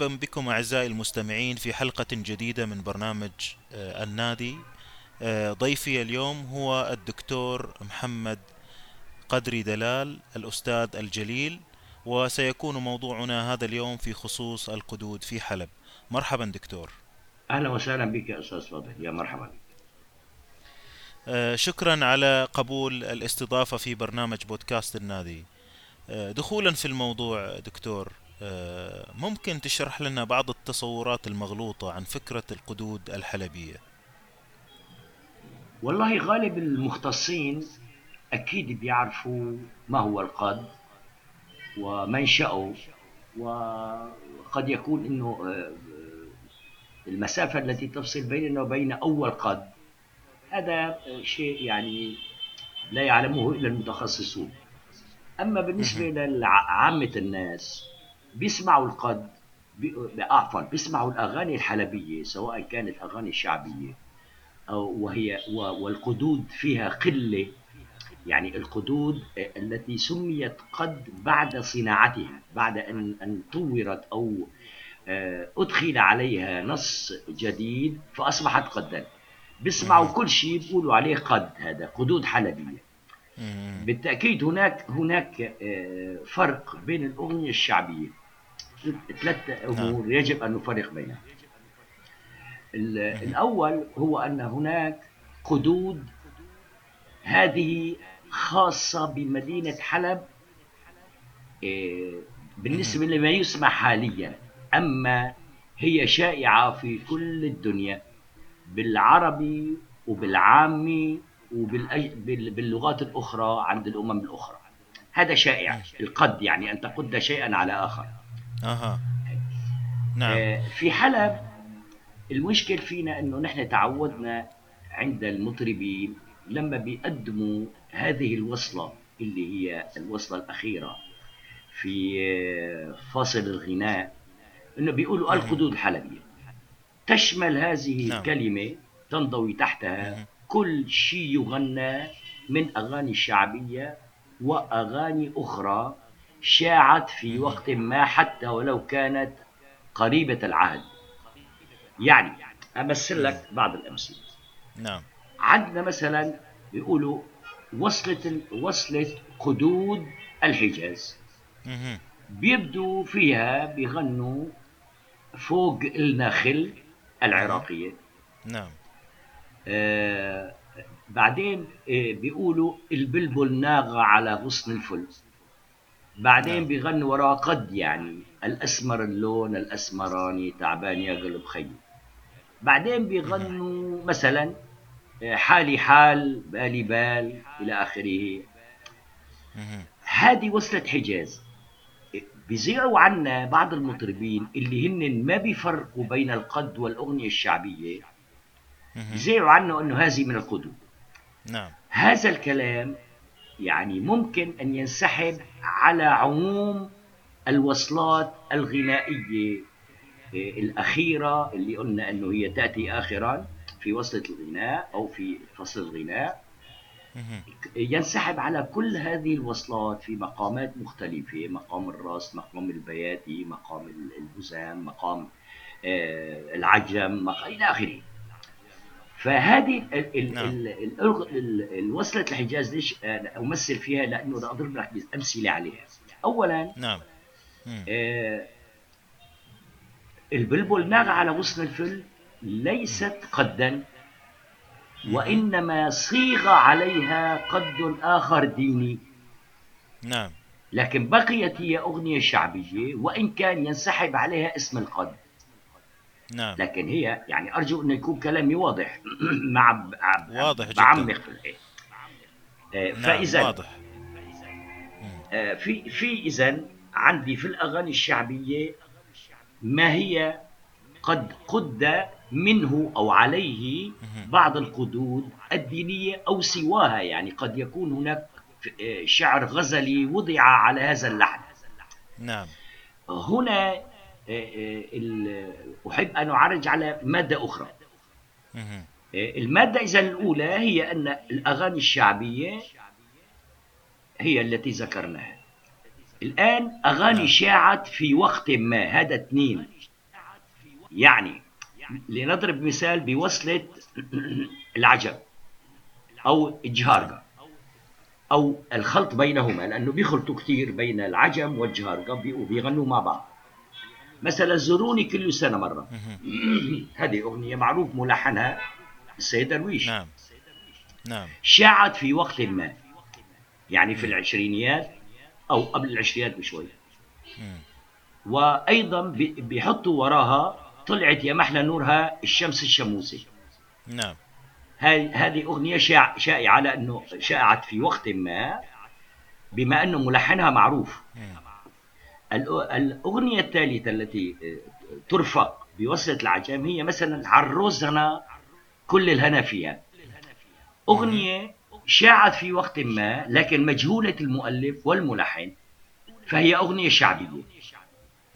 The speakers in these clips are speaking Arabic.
مرحبا بكم أعزائي المستمعين في حلقة جديدة من برنامج آه، النادي. آه، ضيفي اليوم هو الدكتور محمد قدري دلال الأستاذ الجليل وسيكون موضوعنا هذا اليوم في خصوص القدود في حلب. مرحبا دكتور. أهلا وسهلا بك يا أستاذ فاضل. يا مرحبا. آه، شكرا على قبول الاستضافة في برنامج بودكاست النادي. دخولا في الموضوع دكتور ممكن تشرح لنا بعض التصورات المغلوطة عن فكرة القدود الحلبية؟ والله غالب المختصين أكيد بيعرفوا ما هو القد ومنشأه وقد يكون إنه آه، المسافة التي تفصل بيننا وبين أول قد. هذا شيء يعني لا يعلمه إلا المتخصصون. أما بالنسبة لعامة الناس بيسمعوا القد عفوا بيسمعوا الأغاني الحلبية سواء كانت أغاني شعبية أو وهي والقدود فيها قلة. يعني القدود التي سميت قد بعد صناعتها بعد أن أن طورت أو آه، أدخل عليها نص جديد فأصبحت قدا. بيسمعوا كل شيء بيقولوا عليه قد هذا قدود حلبية. بالتأكيد هناك هناك آه، فرق بين الأغنية الشعبية. ثلاث أمور يجب أن نفرق بينها ال- الأول هو أن هناك قدود هذه خاصة بمدينة حلب آه، بالنسبة لما يسمع حاليا. أما هي شائعة في كل الدنيا بالعربي وبالعامي وباللغات الأخرى عند الأمم الأخرى. هذا شائع القد يعني أن تقد شيئا على آخر. أها. نعم. آه، في حلب المشكل فينا إنه نحن تعودنا عند المطربين لما بيقدموا هذه الوصلة اللي هي الوصلة الأخيرة في آه، فاصل الغناء إنه بيقولوا القدود الحلبية. تشمل هذه نعم. الكلمة تنضوي تحتها كل شيء يغنى من أغاني شعبية وأغاني أخرى شاعت في وقت ما حتى ولو كانت قريبة العهد. يعني أمثل لك بعض الأمثلة. نعم. عندنا مثلا بيقولوا وصلة وصلة قدود الحجاز. بيبدوا فيها بيغنوا فوق النخل العراقية. نعم. آه بعدين آه بيقولوا البلبل ناغى على غصن الفل بعدين نعم. بيغنوا وراه قد يعني الأسمر اللون الأسمراني تعبان يا قلب خيي بعدين بيغنوا مثلا آه، حالي حال بالي بال إلى آخره. هذه وصلت حجاز بيذيعوا عنا بعض المطربين اللي هن ما بيفرقوا بين القد والأغنية الشعبية مهم. بيذيعوا عنه أنه هذه من القدود نعم هذا الكلام يعني ممكن أن ينسحب على عموم الوصلات الغنائية إيه، الأخيرة اللي قلنا أنه هي تأتي آخرا في وصلة الغناء أو في فصل الغناء. ينسحب على كل هذه الوصلات في مقامات مختلفة مقام الرأس مقام البياتي مقام الهزام مقام آه، العجم مق- إلى آخره فهذه ال- ال- نعم. ال- الأغ- ال- الوصلة الحجاز ليش أنا أمثل فيها؟ لأنه بدي أضرب لك أمثلة عليها. أولا نعم. آه، البلبل ناغ على غصن الفل ليست قدا وإنما صيغ عليها قد آخر ديني. نعم. لكن بقيت هي أغنية شعبية وإن كان ينسحب عليها اسم القد. نعم. لكن هي يعني أرجو أن يكون كلامي واضح. مع واضح جداً. بعمق في الإيه آه، نعم فإذا واضح. آه، في في إذا عندي في الأغاني الشعبية ما هي قد قد منه أو عليه بعض القدود الدينية أو سواها. يعني قد يكون هناك آه، شعر غزلي وضع على هذا اللحن. نعم. هنا أحب أن أعرج على مادة أخرى. آه، المادة إذا الأولى هي أن الأغاني الشعبية هي التي ذكرناها الآن أغاني نعم. شاعت في وقت ما هذا اثنين يعني لنضرب مثال بوصلة العجب أو الجهارقة أو الخلط بينهما لأنه بيخلطوا كثير بين العجم والجهارقة بي- وبيغنوا مع بعض مثلا زوروني كل سنة مرة. مهم. هذه أغنية معروف ملحنها السيد درويش. نعم. نعم. شاعت في وقت ما. يعني في العشرينيات أو قبل العشرينيات بشوي. بي- بيحطوا وراها طلعت يا محلى نورها الشمس الشموسي. نعم. هاي هذه أغنية شائع شائعة على أنه شاعت في وقت ما بما أنه ملحنها معروف. مم. الأ- الأغنية الثالثة التي آه، ترفق بوصلة العجم هي مثلا عروسنا كل الهنا فيها أغنية شاعت في وقت ما لكن مجهولة المؤلف والملحن فهي أغنية شعبية.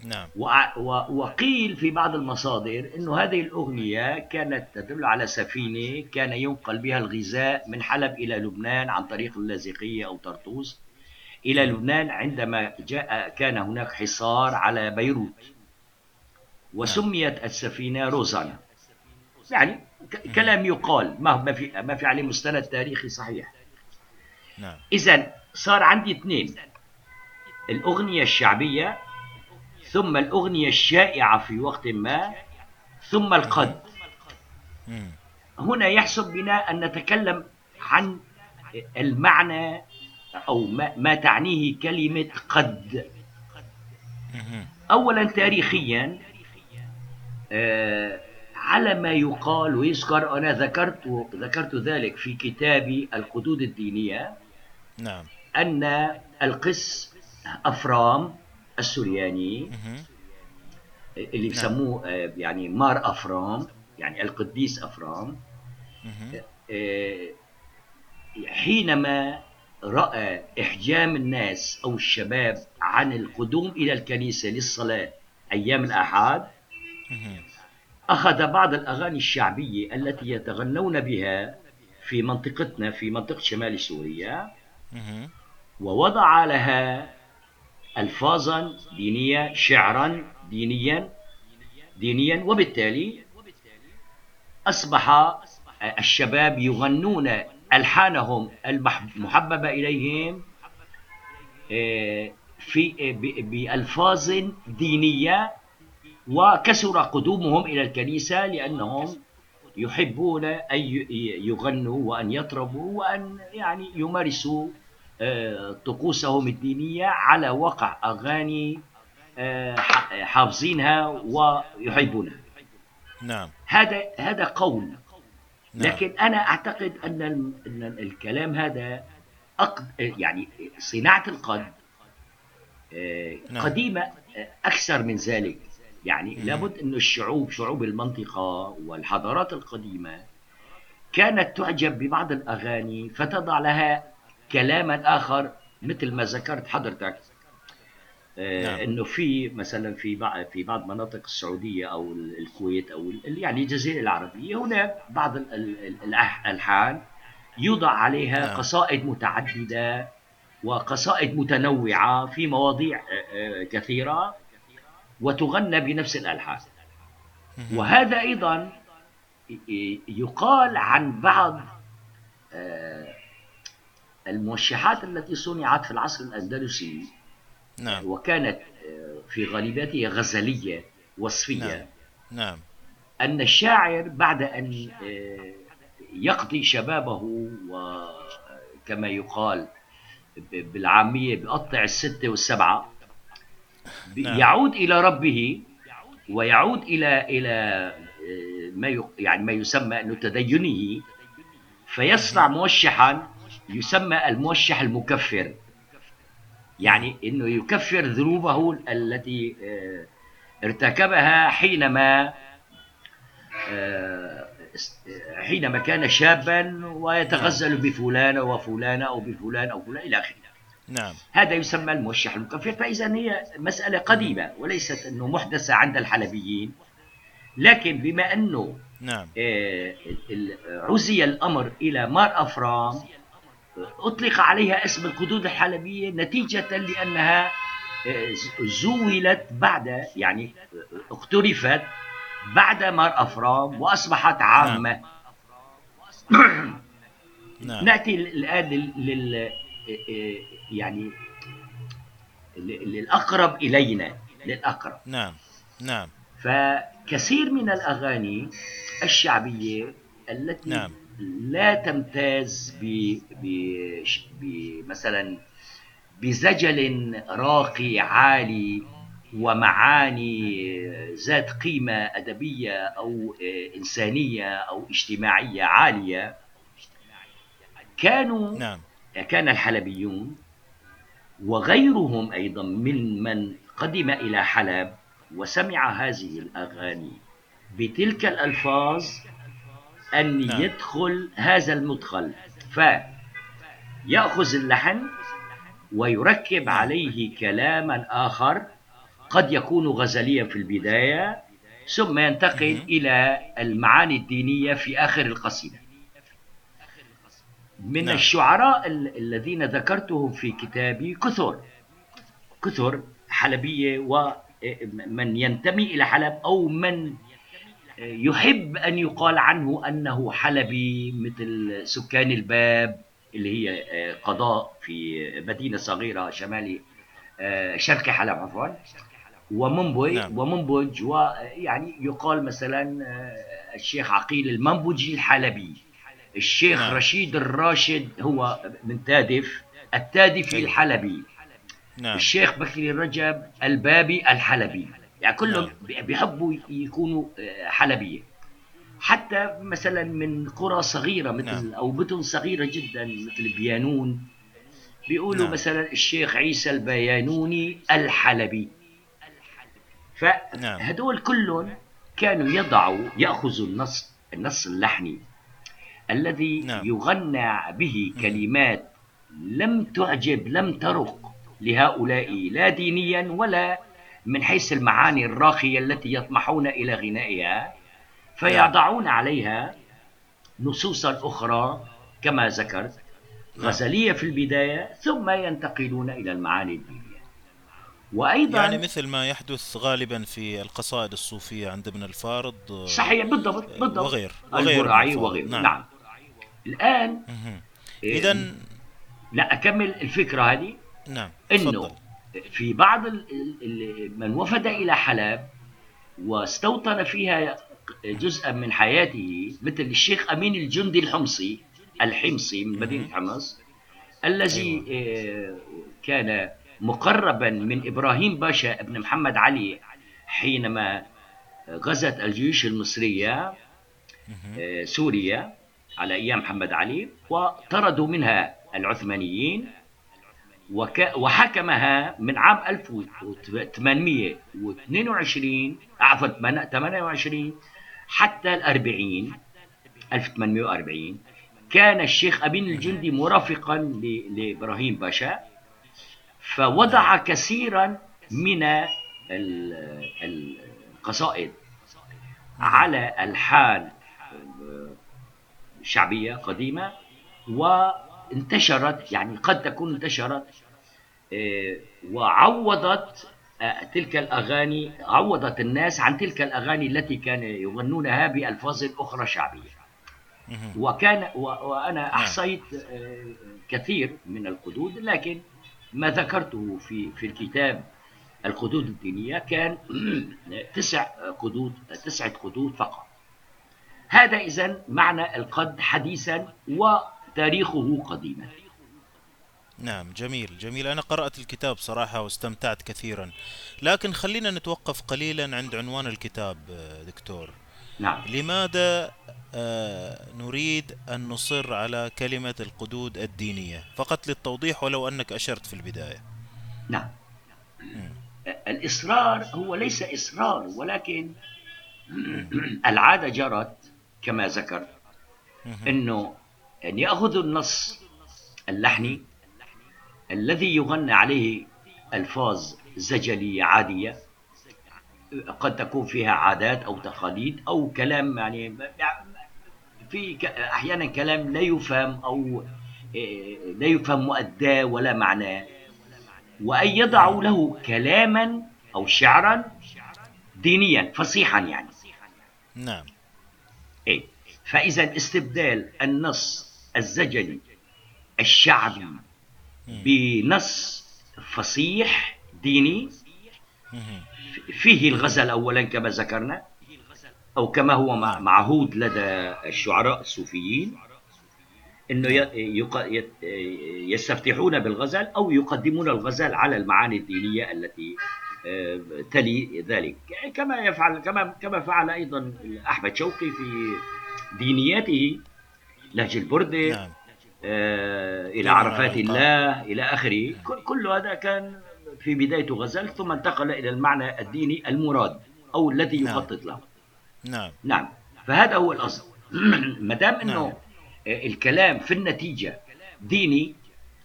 نعم. وقيل في بعض المصادر إنه هذه الأغنية كانت تدل على سفينة كان ينقل بها الغذاء من حلب إلى لبنان عن طريق اللاذقية أو طرطوس. إلى لبنان عندما جاء كان هناك حصار على بيروت. وسميت السفينة روزانا يعني كلام يقال. ما ما في ما في عليه مستند تاريخي صحيح. نعم. اذا صار عندي اثنين. الأغنية الشعبية ثم الأغنية الشائعة في وقت ما ثم القد. هنا يحسب بنا أن نتكلم عن المعنى أو ما, ما تعنيه كلمة قد. اولا تاريخيا آه، على ما يقال ويذكر أنا ذكرت ذكرت ذلك في كتابي القدود الدينية نعم أن القس أفرام السورياني مهم. اللي بسموه آه، يعني مار أفرام يعني القديس أفرام. آه، حينما رأى إحجام الناس أو الشباب عن القدوم إلى الكنيسة للصلاة أيام الأحد. أخذ بعض الأغاني الشعبية التي يتغنون بها في منطقتنا في منطقة شمال سوريا. ووضع لها الفاظا دينية شعرا دينيا دينيا وبالتالي أصبح الشباب يغنون ألحانهم المحببة إليهم آه، في آه، ب- بألفاظ دينية وكسر قدومهم إلى الكنيسة لأنهم يحبون أن ي- يغنوا وأن يطربوا وأن يعني يمارسوا آه، طقوسهم الدينية على وقع أغاني ح- حافظينها ويحبونها نعم هذا هذا قول. لكن أنا أعتقد أن أن الكلام هذا أقد يعني صناعة القد آه، نعم. قديمة آه، أكثر من ذلك يعني. لابد أن الشعوب شعوب المنطقة والحضارات القديمة كانت تعجب ببعض الأغاني فتضع لها كلاما آخر مثل ما ذكرت حضرتك نعم. إنه في مثلا في بعض في بعض مناطق السعودية أو ال- الكويت أو يعني الجزيرة العربية هناك بعض ال- ال- ال- الالحان يوضع عليها نعم. قصائد متعددة وقصائد متنوعة في مواضيع آه، آه، كثيرة وتغنى بنفس الألحان. وهذا أيضا يقال عن بعض آه، الموشحات التي صنعت في العصر الأندلسي نعم وكانت آه، في غالبيتها غزلية وصفية نعم. نعم أن الشاعر بعد أن آه، يقضي شبابه وكما يقال ب- بالعامية بقطع الستة والسبعة نعم. يعود إلى ربه ويعود إلى إلى آه، ما يعني ما يسمى أنه تدينه فيصنع موشحا يسمى الموشح المكفر يعني أنه يكفر ذنوبه التي آه، ارتكبها حينما آه، حينما كان شابا ويتغزل بفلان وفلانة أو بفلان أو فلان إلى آخره. نعم. هذا يسمى الموشح المكفر. فإذا هي مسألة قديمة وليست أنه محدثة عند الحلبيين. لكن بما أنه نعم. آه، عزي الأمر إلى مار أفرام أطلق عليها اسم القدود الحلبية نتيجة لأنها زولت بعد يعني اقترفت بعد مار أفرام وأصبحت عامة. نعم. نعم. نأتي الآن لل لل- يعني للأقرب إلينا للأقرب. نعم. نعم. فكثير من الأغاني الشعبية التي نعم. لا تمتاز ب ب مثلا بزجل راقي عالي ومعاني ذات قيمة أدبية أو إنسانية أو اجتماعية عالية. كانوا نعم. كان الحلبيون وغيرهم أيضا من من قدم إلى حلب وسمع هذه الأغاني بتلك الألفاظ أن نعم. يدخل هذا المدخل فيأخذ اللحن ويركب عليه كلاما آخر قد يكون غزليا في البداية ثم ينتقل. إلى المعاني الدينية في آخر القصيدة من نعم. الشعراء ال- الذين ذكرتهم في كتابي كثر كثر حلبية ومن ينتمي إلى حلب أو من يحب أن يقال عنه أنه حلبي مثل سكان الباب اللي هي قضاء في مدينة صغيرة شمالي شرق حلب عفوا ومنبج نعم. ومنبج ويعني يقال مثلا الشيخ عقيل المنبجي الحلبي الشيخ نعم. رشيد الراشد هو من تادف التادفي. الحلبي نعم الشيخ بكري رجب البابي الحلبي يعني كلهم نعم. بيحبوا يكونوا آه، حلبية حتى مثلا من قرى صغيرة مثل نعم. أو مدن صغيرة جدا مثل بيانون بيقولوا نعم. مثلا الشيخ عيسى البيانوني الحلبي. فهدول كلهم كانوا يضعوا يأخذوا النص النص اللحني الذي نعم. يغنى به كلمات لم تعجب لم ترق لهؤلاء لا دينيا ولا من حيث المعاني الراقية التي يطمحون إلى غنائها فيضعون عليها نصوصا أخرى كما ذكرت. غزلية في البداية ثم ينتقلون إلى المعاني الدينية وأيضا يعني مثل ما يحدث غالبا في القصائد الصوفية عند ابن الفارض آه، صحيح بالضبط بالضبط وغير وغير. وغيره نعم. نعم, الآن إذا لا أكمل الفكرة هذه نعم إنه في بعض من وفد إلى حلب واستوطن فيها جزءا من حياته مثل الشيخ أمين الجندي الحمصي الحمصي من مدينة حمص الذي آه، كان مقربا من إبراهيم باشا ابن محمد علي حينما غزت الجيوش المصرية مهم. آه، سوريا على أيام محمد علي وطردوا منها العثمانيين. وك... وحكمها من عام 1822 عفوا 28 حتى الأربعين 1840 كان الشيخ أمين الجندي مرافقا ل... لإبراهيم باشا فوضع كثيرا من ال- القصائد على ألحان شعبية قديمة وانتشرت يعني قد تكون انتشرت آه، وعوضت آه، تلك الأغاني عوضت الناس عن تلك الأغاني التي كان يغنونها بألفاظ أخرى شعبية. وكان وأنا أحصيت آه، كثير من القدود لكن ما ذكرته في في الكتاب القدود الدينية كان تسع قدود تسعة قدود فقط. هذا إذا معنى القد حديثا وتاريخه قديما. نعم جميل جميل. أنا قرأت الكتاب صراحة واستمتعت كثيرا. لكن خلينا نتوقف قليلا عند عنوان الكتاب دكتور. نعم. لماذا آه، نريد أن نصر على كلمة القدود الدينية؟ فقط للتوضيح ولو أنك أشرت في البداية. نعم. الإصرار هو ليس إصرار ولكن العادة جرت كما ذكرت. أنه أن يأخذوا النص اللحني الذي يغنى عليه ألفاظ زجلية عادية قد تكون فيها عادات أو تقاليد أو كلام يعني في أحيانا كلام لا يفهم أو إيه، لا يفهم مؤداه ولا معناه. وأن يضعوا له كلاما أو شعرا دينيا فصيحا يعني. نعم. إيه فإذا استبدال النص الزجلي الشعبي بنص فصيح ديني. فيه الغزل أولا كما ذكرنا أو كما هو مع- معهود لدى الشعراء الصوفيين يت- يستفتحون بالغزل أو يقدمون الغزل على المعاني الدينية التي آه، تلي ذلك كما يفعل كما كما فعل أيضا أحمد شوقي في دينياته لهج البرده نعم. آه، إلى دين عرفات على الله إلى آخره. كل- كل هذا كان في بدايته غزل ثم انتقل إلى المعنى الديني المراد أو الذي نعم. يخطط له. نعم. نعم. فهذا هو الأصل. ما دام نعم. أنه الكلام في النتيجة ديني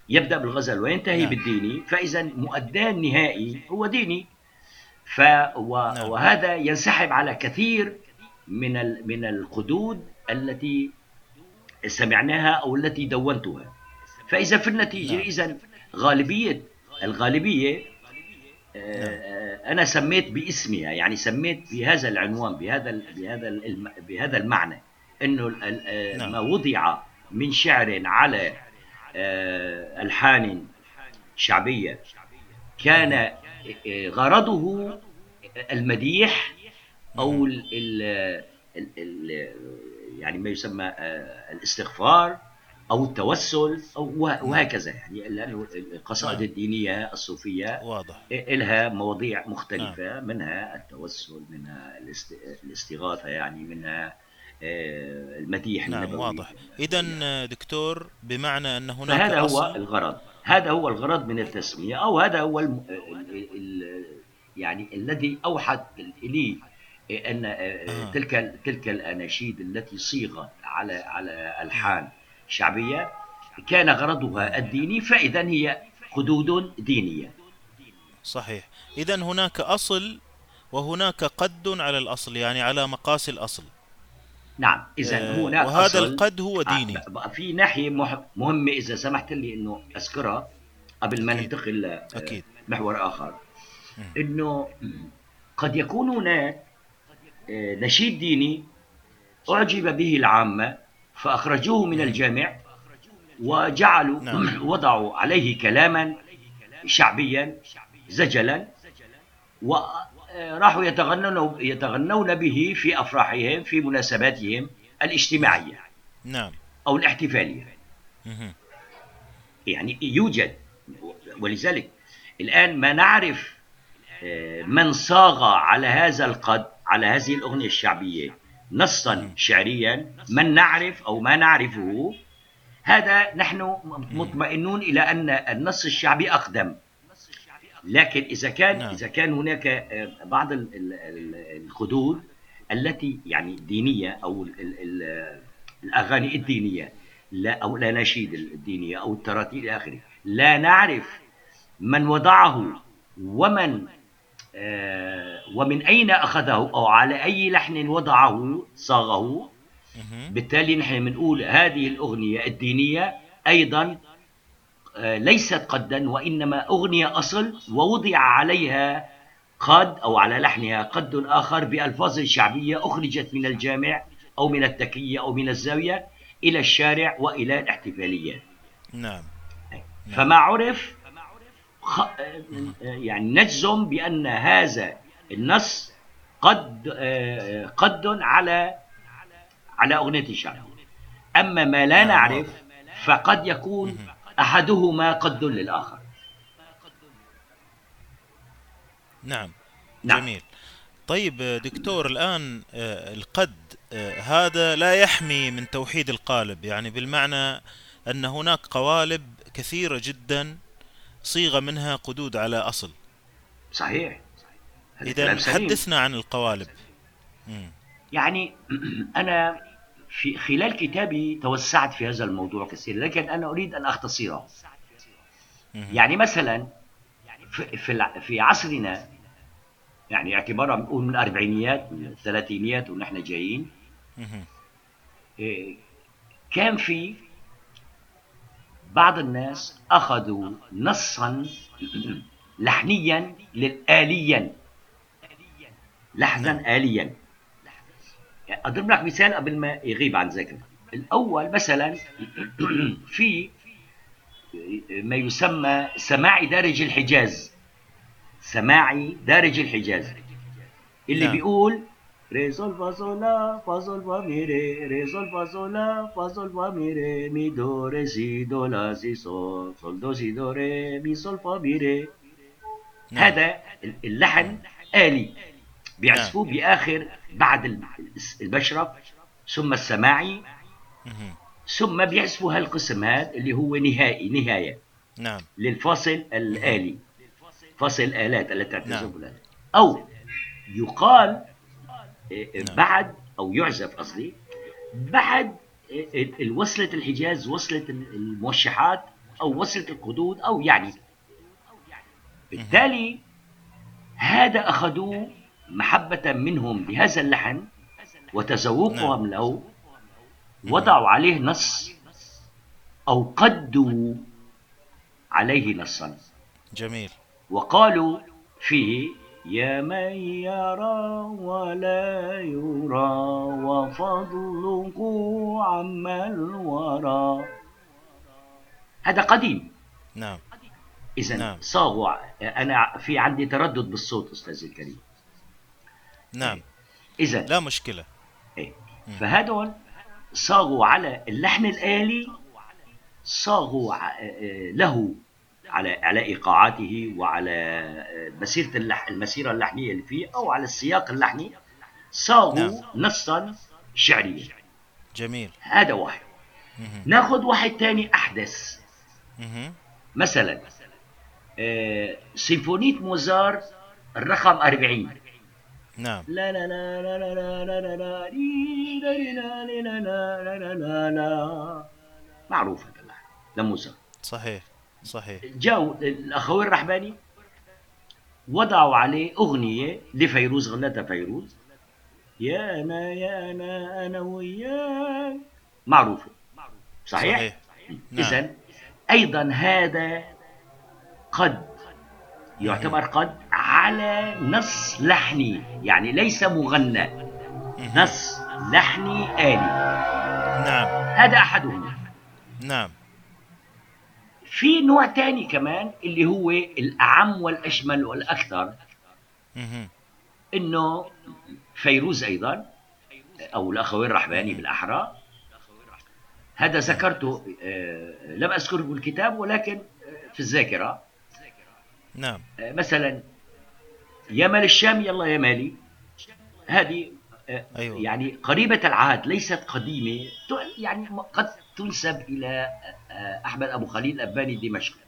يبدأ بالغزل وينتهي نعم. بالديني فإذا مؤداه النهائي هو ديني. ف و... نعم. وهذا ينسحب على كثير من ال... من القدود التي سمعناها أو التي دونتها فإذا في النتيجة نعم. إذا غالبية الغالبية آه، أنا سميت باسمها يعني سميت بهذا العنوان بهذا بهذا بهذا المعنى ال- آه، نعم. ما وضع من شعر على آه، ألحان شعبية كان آه، غرضه المديح ال ال ال يعني ما يسمى آه، الاستغفار أو التوسل أو وه- وهكذا يعني. القصائد نعم. الدينية الصوفية واضح. إلها مواضيع مختلفة منها التوسل منها الاست- الاستغاثة يعني منها آه، المديح نعم النبوي. واضح. اذا دكتور بمعنى أن هناك فهذا هو الغرض. هذا هو الغرض من التسمية أو هذا هو الم... ال... ال... يعني الذي أوحد إليه أن آه، آه. تلك تلك الأناشيد التي صيغت على على ألحان شعبية كان غرضها الديني فإذا هي حدود دينية صحيح اذا هناك أصل وهناك قد على الأصل يعني على مقاس الأصل نعم اذا آه، هناك وهذا أصل القد هو ديني آه، في ناحية مهمه إذا سمحت لي إنه أذكرها قبل ما. ننتقل. لمحور آخر. إنه قد يكون هناك آه، نشيد ديني أعجب به العامة فأخرجوه من الجامع وجعلوا نعم. وضعوا عليه كلاما شعبيا زجلا وراحوا يتغنون يتغنون به في أفراحهم في مناسباتهم الاجتماعية نعم أو الاحتفالية مهم. يعني يوجد ولذلك الآن ما نعرف آه، من صاغ على هذا القد على هذه الأغنية الشعبية. نصا شعريا من نعرف أو ما نعرفه هذا نحن مطمئنون إلى أن النص الشعبي أقدم. لكن إذا كان نعم. إذا كان هناك آه، بعض ال- ال- ال- الخدود التي يعني دينية أو ال- ال- ال- الأغاني الدينية لا أو الاناشيد الدينية أو التراتيل إلى آخره. لا نعرف من وضعه ومن ومن أين أخذه أو على أي لحن وضعه صاغه. بالتالي نحن بنقول هذه الأغنية الدينية أيضا آه، ليست قدا وإنما أغنية أصل ووضع عليها قد أو على لحنها قد آخر بألفاظ شعبية أخرجت من الجامع أو من التكية أو من الزاوية إلى الشارع وإلى الاحتفاليات نعم فما عرف. آه، يعني نجزم بأن هذا النص قد قد على على أغنية الشعب أما ما لا نعرف. فقد يكون أحدهما قد للآخر نعم نعم. جميل طيب دكتور الآن القد هذا لا يحمي من توحيد القالب يعني بالمعنى أن هناك قوالب كثيرة جدا صيغ منها قدود على أصل صحيح كلام سليم. حدثنا عن القوالب مم. يعني أنا في خلال كتابي توسعت في هذا الموضوع كثيرا لكن أنا أريد أن أختصره مهم. يعني مثلا في في عصرنا يعني اعتبارا بنقول من الأربعينيات من الثلاثينيات ونحن جايين. إيه، كان في بعض الناس أخذوا نصا لحنيا للآليا. لحنا نعم. آليا. أضرب لك مثال قبل ما يغيب عن ذاكرتي الأول مثلا في ما يسمى سماعي دارج الحجاز. سماعي دارج الحجاز. اللي نعم. بيقول Resolva sola, fa sol fa mi re, resolva sola, fa sol fa mi re, mi do re si do la si sol, sol do si do re, mi sol fa نعم. هذا اللحن آلي. بيعزفوه نعم. بآخر بعد المشرب ثم السماعي ثم بيعزفوا هالقسم هذا اللي هو نهائي نهاية. نعم. للفصل الآلي. فصل الآلات التي تعتزف نعم. الآلات. أو يقال بعد أو يعزف قصدي بعد إيه، الوصلة الحجاز وصلة الموشحات أو وصلة القدود أو يعني. بالتالي هذا أخذوه محبة منهم بهذا اللحن وتذوقهم له وضعوا عليه نص أو قدوا عليه نصا. جميل. وقالوا فيه يا من يرى ولا يرى وفضله عما الورى هذا قديم. نعم. إذا نعم. صاغوا. أنا في عندي تردد بالصوت أستاذ الكريم. نعم. إذا لا مشكلة. إيه. فهدول صاغوا على اللحن الآلي صاغوا آه، له على على ايقاعاته وعلى آه، مسيره اللح المسيره اللحنيه اللي فيه أو على السياق اللحني صاغوا نعم. نصا شعريا جميل هذا واحد. ناخذ واحد ثاني احدث مهم. مثلا آه، سيمفونيه موزار الرقم 40 نعم لا لا لا لا لا لا لا لا لا لا لا لا لا لا لا لا لا معروف هذا اللحن لموزار صحيح صحيح. جاءوا الاخوين الرحباني وضعوا عليه أغنية لفيروز غنتها فيروز. يا أنا يا أنا أنا وياك. معروفة. صحيح, صحيح. نعم. اذا أيضا هذا قد يعتبر قد على نص لحني يعني ليس مغنى. نص لحني آلي. نعم. هذا أحدهم. نعم. في نوع تاني كمان اللي هو الأعم والأشمل والأكثر. إنه فيروز أيضا أو الأخوين الرحباني بالأحرى. هذا ذكرته آه، لم أذكره بالكتاب ولكن آه، في الذاكرة. نعم. آه، مثلا يا مال الشام يلا يا مالي. هذه آه، أيوة. يعني قريبة العهد ليست قديمة يعني قد تنسب إلى آه، أحمد أبو خليل الاباني الدمشقي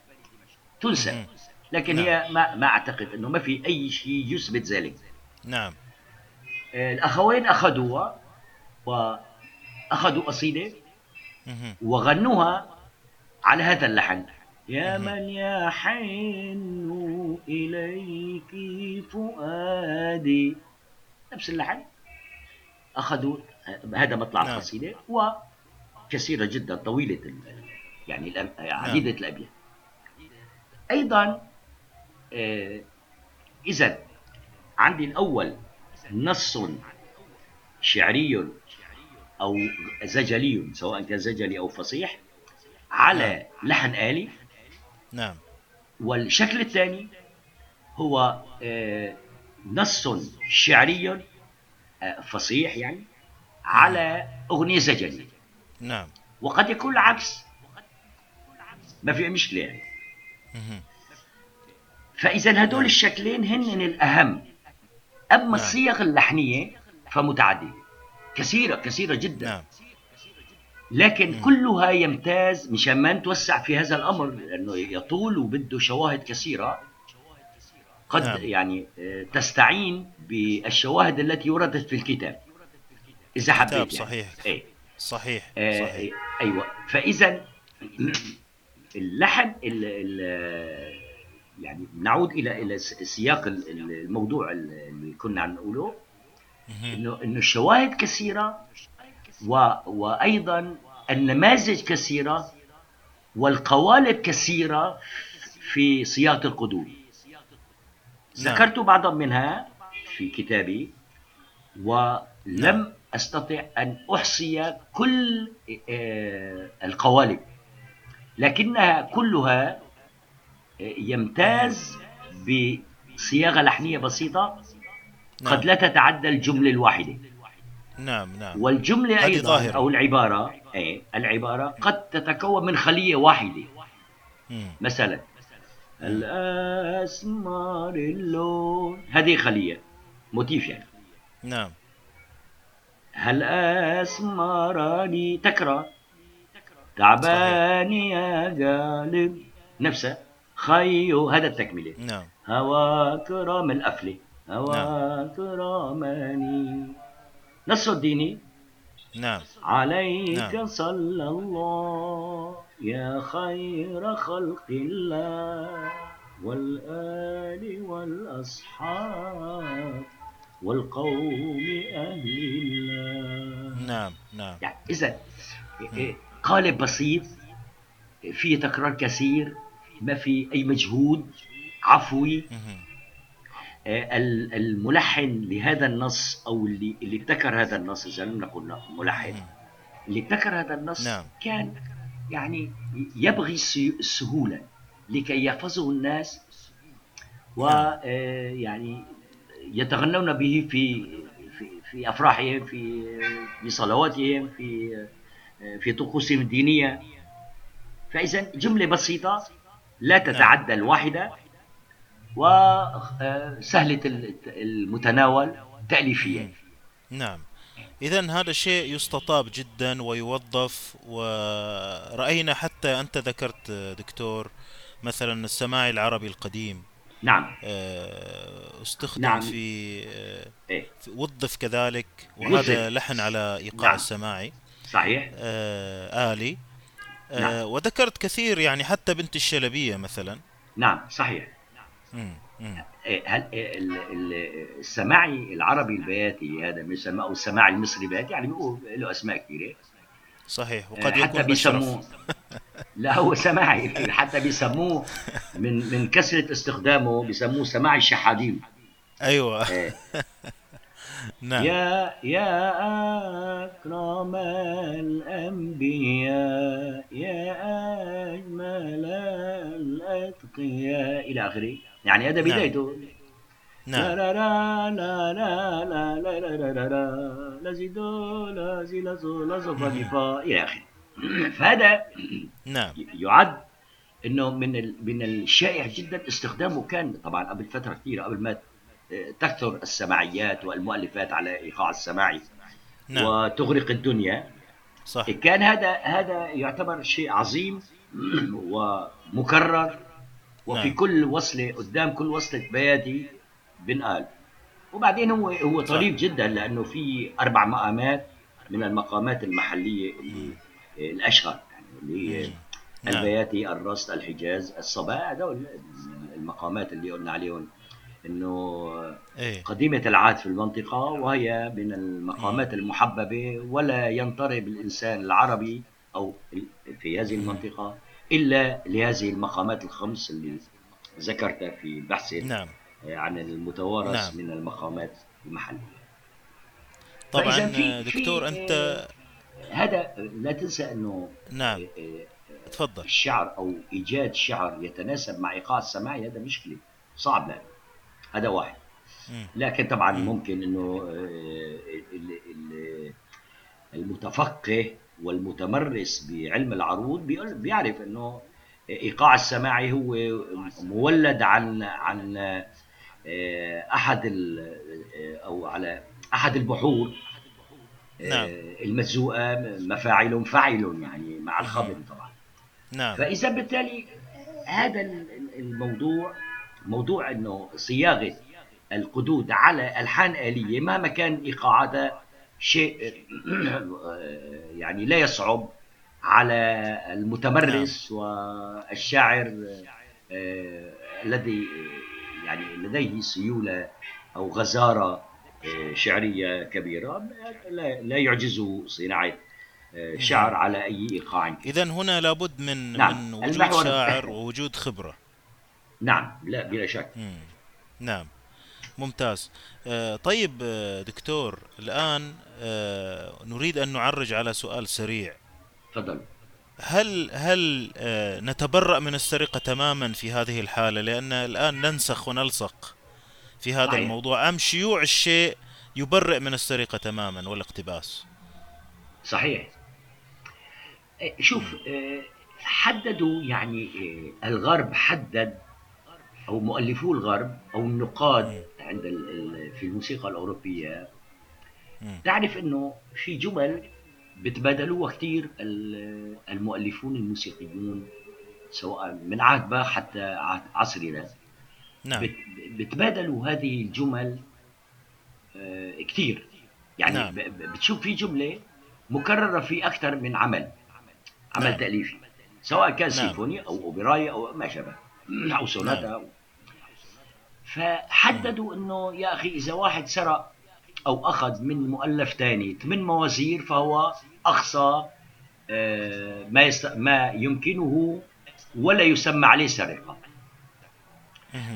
تنسى. لكن نعم. هي ما, ما أعتقد إنه ما في أي شيء يثبت ذلك. نعم. آه، الأخوين أخذوها وأخذوا قصيده وغنوها على هذا اللحن. يا من يحن إليك فؤادي. نفس اللحن. أخذوا آه، هذا مطلع القصيدة وكثيرة جدا طويلة يعني الأم- عديدة الأبيات. أيضا آه، إذا عندي الأول نص شعري أو زجلي سواء كان زجلي أو فصيح على لحن آلي. نعم. والشكل الثاني هو آه، نص شعري آه، فصيح يعني على أغنية زجلية نعم. وقد يكون العكس. ما في مشكلة يعني مهم. فإذا هدول نعم. الشكلين هن الأهم. أما نعم. الصيغ اللحنية فمتعددة. كثيرة كثيرة جدا. نعم. لكن. كلها يمتاز. مشان ما نتوسع في هذا الأمر لأنه يطول وبده شواهد كثيرة. قد نعم. يعني آه، تستعين بالشواهد التي وردت في الكتاب. إذا حبيت يعني. صحيح. إيه. صحيح. آه صحيح. أيوه. فإذا اللحن ال ال يعني نعود إلى إلى سياق ال- ال- الموضوع اللي كنا عم نقوله. إنه إنه الشواهد كثيرة و وأيضا النماذج كثيرة والقوالب كثيرة في صياغة القدود نعم. ذكرت بعضا منها في كتابي ولم نعم. أستطع أن أحصي كل آه، القوالب لكنها كلها يمتاز بصياغة لحنية بسيطة نعم. قد لا تتعدى الجملة الواحدة. نعم نعم. والجملة أيضا ظاهرة. أو العبارة أي العبارة قد تتكون من خلية واحدة. مم. مثلا الأسمار اللون. هذه خلية موتيف يعني. نعم. هل أسمرني تكرار. تعبان يا قالب نفسه خيو. هذا التكملة نعم. هواك رام الأفلة هواك راماني نص الديني نعم. عليك نعم. صلى الله يا خير خلق الله. والآل والأصحاب والقوم أهل الله. نعم نعم. يعني إذا قالب بسيط فيه تكرار كثير ما في أي مجهود عفوي. آه، ال- الملحن لهذا النص أو اللي اللي ابتكر هذا النص إذا لم نقل ملحن. اللي ابتكر هذا النص نعم. كان يعني يبغي السهولة لكي يحفظه الناس ويعني يتغنون به في في في أفراحهم في في صلواتهم في في طقوسهم الدينية فإذا جملة بسيطة لا تتعدى الواحدة وسهلة المتناول تاليفيا نعم إذا هذا شيء يستطاب جدا ويوظف ورأينا حتى أنت ذكرت دكتور مثلا السماعي العربي القديم نعم آه، استخدم نعم. في آه، إيه. في- وظف كذلك. وهذا لحن على إيقاع نعم. السماعي صحيح. آه، آلي. آه، نعم. وذكرت كثير يعني حتى بنت الشلبية مثلا. نعم صحيح. مم، مم. إيه، هل إيه، ال- ال- السماعي العربي البياتي هذا بيسمى أو السماعي المصري البياتي يعني بيقول له أسماء كثيره صحيح وقد حتى يكون بيسموه. بشرف. لا هو سماعي. حتى بيسموه من من كثرة استخدامه بيسموه سماعي الشحادين أيوة. إيه. نعم يا يا أكرم الأنبياء يا أجمل الأتقياء إلى آخره يعني هذا نعم. بدايته لا نعم لا لا لا لا لا لا لا لا لا لا لا زيدو لا زي لا زو لا زو فا دي فا إلى آخره فهذا نعم يعد انه من. من الشائع جدا استخدامه كان طبعا قبل فتره كثيره قبل ما تكثر السماعيات والمؤلفات على إيقاع السماعي نعم. وتغرق الدنيا. صح. كان هذا هذا يعتبر شيء عظيم ومكرر وفي نعم. كل وصلة قدام كل وصلة بياتي بنقال. وبعدين هو هو. طريف جدا لأنه في أربع مقامات من المقامات المحلية اللي الاشهر يعني اللي هي. نعم. البياتي الرصد الحجاز الصباح هذول المقامات اللي قلنا عليهم. إنه إيه. قديمة العهد في المنطقة وهي من المقامات المحببة ولا ينطرب الإنسان العربي أو في هذه المنطقة إلا لهذه المقامات الخمس اللي ذكرتها في بحث نعم. عن المتوارث نعم. من المقامات المحلية. طبعا فإذا في- في- دكتور أنت هذا لا تنسى أنه نعم. تفضل. الشعر أو إيجاد شعر يتناسب مع إيقاع السماعي هذا مشكلة صعب لا هذا واحد. لكن طبعا مم. ممكن إنه آه، ال- ال- المتفقه والمتمرس بعلم العروض بيعرف إنه إيقاع السماعي هو مولد عن عن آه، أحد آه، أو على أحد البحور نعم. المزوءه مفاعل فاعل يعني مع الخبر طبعا نعم فإذا بالتالي هذا ال- الموضوع موضوع إنه صياغة القدود على ألحان آلية مهما كان ايقاعاتها شيء يعني لا يصعب على المتمرس والشاعر آه، الذي يعني لديه سيولة أو غزارة آه، شعرية كبيرة لا يعجزه صناعة آه، شعر على أي إيقاع إذا هنا لابد من نعم. من وجود شاعر. ووجود خبرة نعم لا بلا شك. مم. نعم. ممتاز. آه، طيب آه، دكتور الآن آه، نريد أن نعرج على سؤال سريع. تفضل. هل هل نتبرأ من السرقة تماما في هذه الحالة؟ لأن الآن ننسخ ونلصق في هذا صحيح. الموضوع. أم شيوع الشيء يبرئ من السرقة تماما والاقتباس؟ صحيح. شوف حددوا يعني الغرب حدد أو مؤلفو الغرب أو النقاد عند ال- ال- في الموسيقى الأوروبية مم. تعرف إنه في جمل بتبادلوها كثير المؤلفون الموسيقيون سواء من عهد باخ حتى عهد عصرنا نعم بت- بتبادلوا هذه الجمل كثير يعني نعم. بتشوف في جملة مكررة في أكثر من عمل عمل نعم. تأليفي سواء كان نعم. سيمفوني أو أوبراي أو ما شابه أو سوناتا نعم. فحددوا إنه يا أخي إذا واحد سرق أو أخذ من مؤلف ثاني ثمان موازير فهو اقصى آه، ما. ما يمكنه ولا يسمى عليه سرقة.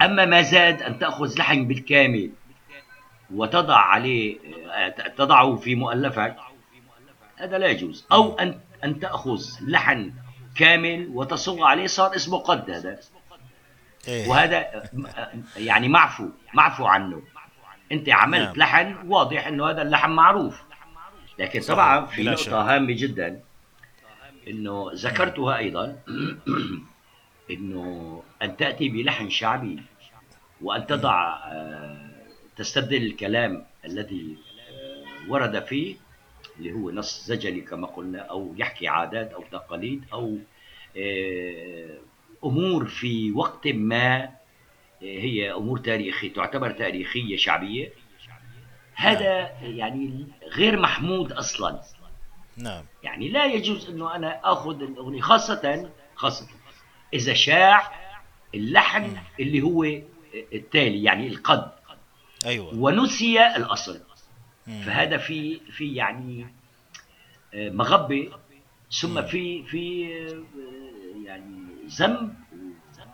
أما ما زاد أن تأخذ لحن بالكامل وتضع عليه آه، تضعه في مؤلفك هذا لا يجوز أو ان أن تأخذ لحن كامل وتصغ عليه صار اسمه قد هذا إيه. وهذا يعني معفو معفو عنه أنت عملت نعم. لحن واضح إنه هذا اللحن معروف لكن طبعا في نقطة. هامة جدا إنه ذكرتها أيضا إنه أن تأتي بلحن شعبي وأن تضع آه، تستبدل الكلام الذي آه، ورد فيه اللي هو نص زجلي كما قلنا أو يحكي عادات أو تقاليد أو آه، أمور في وقت ما آه، هي أمور تاريخية تعتبر تاريخية شعبية. هذا يعني غير محمود أصلا. نعم. يعني لا يجوز أنه أنا آخذ الأغنية خاصة خاصة إذا شاع اللحن اللي هو التالي يعني القد. أيوة. ونسي الأصل. فهذا في في يعني آه، مغبه ثم. في في ذنب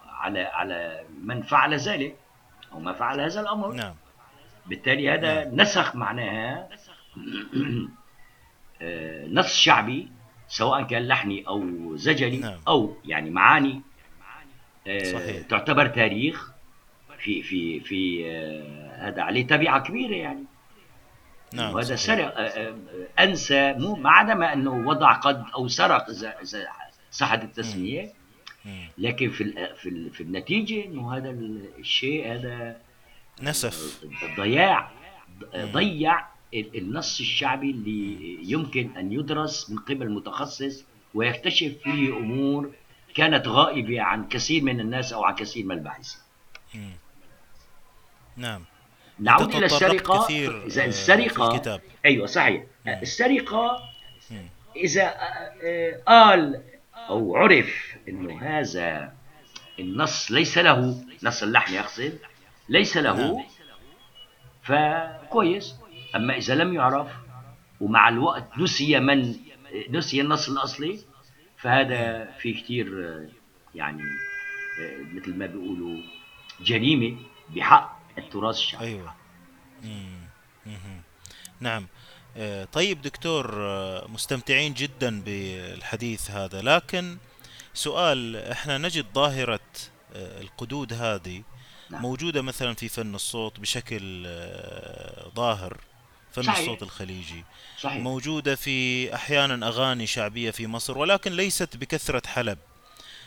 على على من فعل ذلك أو ما فعل هذا الأمر نعم بالتالي هذا نسخ معناها آه، نص شعبي سواء كان لحني أو زجلي نعم. أو يعني معاني آه، صحيح. تعتبر تاريخ في في في آه، هذا عليه تبعه كبيرة يعني نعم وهذا. سرق أنسى مو ما عدا ما أنه وضع قد أو سرق اذا اذا صحت التسمية. لكن في ال- في ال- في النتيجة إنه هذا الشيء هذا نسف ضياع مم. ضيع ال- النص الشعبي اللي يمكن أن يدرس من قبل متخصص ويكتشف فيه أمور كانت غائبة عن كثير من الناس أو عن كثير من الباحثين. نعم نعود إلى السرقة كثير إذا آه، السرقه في الكتاب أيوه صحيح مم. السرقة مم. إذا آه، آه، قال أو عرف إنه هذا النص ليس له نص اللحن يقصد ليس له. نعم. فكويس. أما إذا لم يعرف ومع الوقت نسي من نسي النص الأصلي فهذا في كثير يعني مثل ما بيقولوا جريمة بحق التراث الشعبي. أيوة. نعم. طيب دكتور آه، مستمتعين جدا بالحديث هذا لكن سؤال إحنا نجد ظاهرة آه، القدود هذه نعم. موجودة مثلا في فن الصوت بشكل آه، ظاهر فن صحيح. الصوت الخليجي. صحيح. موجودة في أحيانا أغاني شعبية في مصر ولكن ليست بكثرة حلب.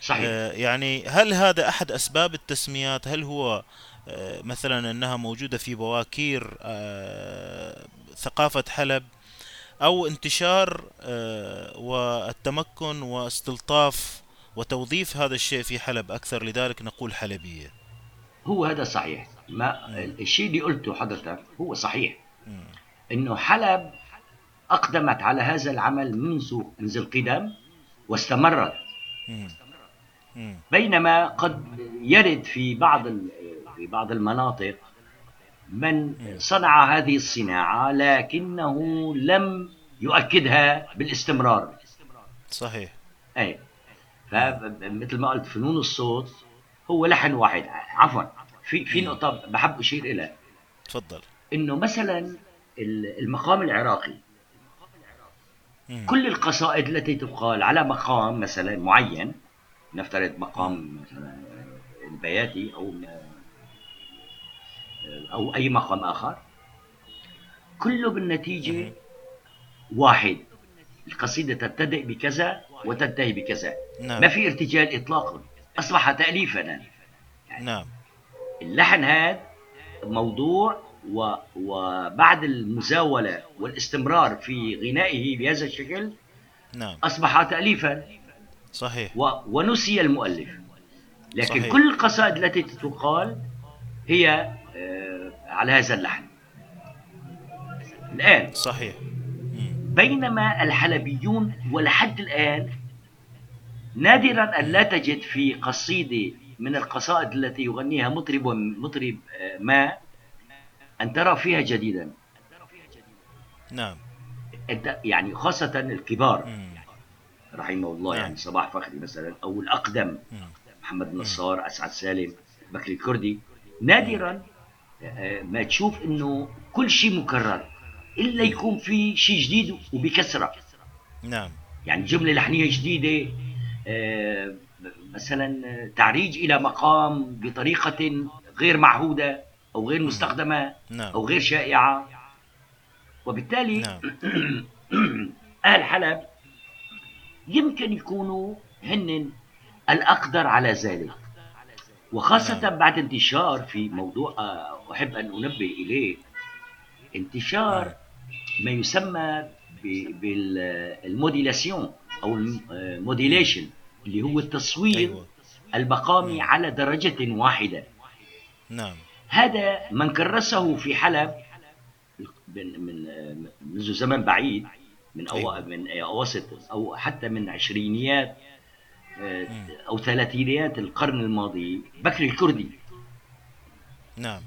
صحيح. آه، يعني هل هذا أحد أسباب التسميات؟ هل هو آه، مثلا أنها موجودة في بواكير آه، ثقافة حلب أو انتشار آه، والتمكن واستلطاف وتوظيف هذا الشيء في حلب أكثر لذلك نقول حلبية. هو هذا صحيح. ما الشيء اللي قلته حضرتك هو صحيح. إنه حلب أقدمت على هذا العمل منذ منذ القدم واستمرت. بينما قد يرد في بعض في بعض المناطق من صنع هذه الصناعة لكنه لم يؤكدها بالاستمرار. صحيح. اي فمثل ما قلت فنون الصوت هو لحن واحد. عفوا. في في نقطة بحب أشير إليها. تفضل. إنه مثلا المقام العراقي. مم. كل القصائد التي تقال على مقام مثلا معين نفترض مقام مثلا البياتي أو أو أي مقام آخر. كله بالنتيجة واحد. القصيدة تبتدئ بكذا وتنتهي بكذا. نعم. ما في ارتجال إطلاقا. أصبح تأليفا. يعني نعم. اللحن هذا موضوع و... وبعد المزاولة والاستمرار في غنائه بهذا الشكل نعم. أصبح تأليفا. صحيح. و... ونسي المؤلف. لكن صحيح. كل القصائد التي تقال هي على هذا اللحن الآن صحيح. بينما الحلبيون ولحد الآن نادرا أن لا تجد في قصيدة من القصائد التي يغنيها مطرب مطرب آه، ما أن ترى فيها جديدا نعم يعني خاصة الكبار مم. رحمه الله نعم. يعني صباح فخري مثلا أو الأقدم مم. محمد النصار أسعد سالم بكري الكردي نادرا آه، ما تشوف إنه كل شيء مكرر إلا يكون في شيء جديد وبكثره نعم. يعني جملة لحنية جديدة آه، مثلا آه، تعريج إلى مقام بطريقة غير معهودة أو غير مستخدمة نعم. أو غير شائعة. وبالتالي نعم. أهل حلب يمكن يكونوا هن الأقدر على ذلك. وخاصة نعم. بعد انتشار في موضوع آه، أحب أن أنبه إليه انتشار ما يسمى بال modulation أو ال modulation اللي هو التصوير أيوة. المقامي مم. على درجة واحدة نعم هذا من كرسه في حلب من من منذ زمن بعيد من أو أيوة. من أواسط أو حتى من عشرينيات آه،. أو ثلاثينيات القرن الماضي. بكري الكردي. نعم.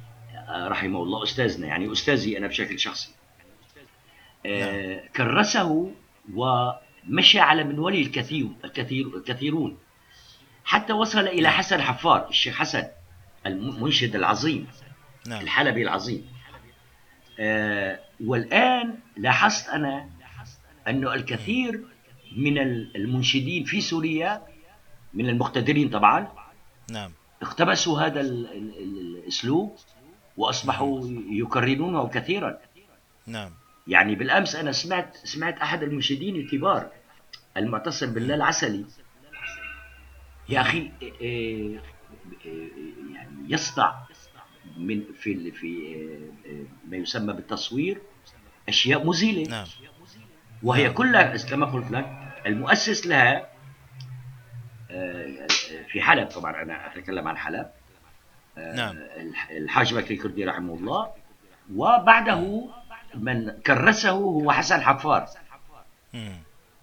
آه، رحمه الله أستاذنا يعني أستاذي أنا بشكل شخصي. آه، كرسه ومشى على منوله الكثير الكثير الكثيرون. حتى وصل إلى حسن حفار الشيخ حسن المنشد العظيم نعم. الحلبي العظيم. آه، والآن لاحظت أنا أنه الكثير من المنشدين في سوريا من المقتدرين طبعا. نعم. اقتبسوا هذا ال- ال- ال- الأسلوب وأصبحوا يكررونه كثيرا. نعم. يعني بالأمس أنا سمعت سمعت أحد المنشدين الكبار المعتصم بالله العسلي يا أخي إيه- يعني يصنع من في في إيه- ما يسمى بالتصوير أشياء مذهلة نعم. وهي نعم. كلها كما قلت لك المؤسس لها في حلب طبعا أنا أتكلم عن حلب آه، نعم. الح- الحاج بكري الكردي رحمه الله وبعده من كرسه هو حسن حفار.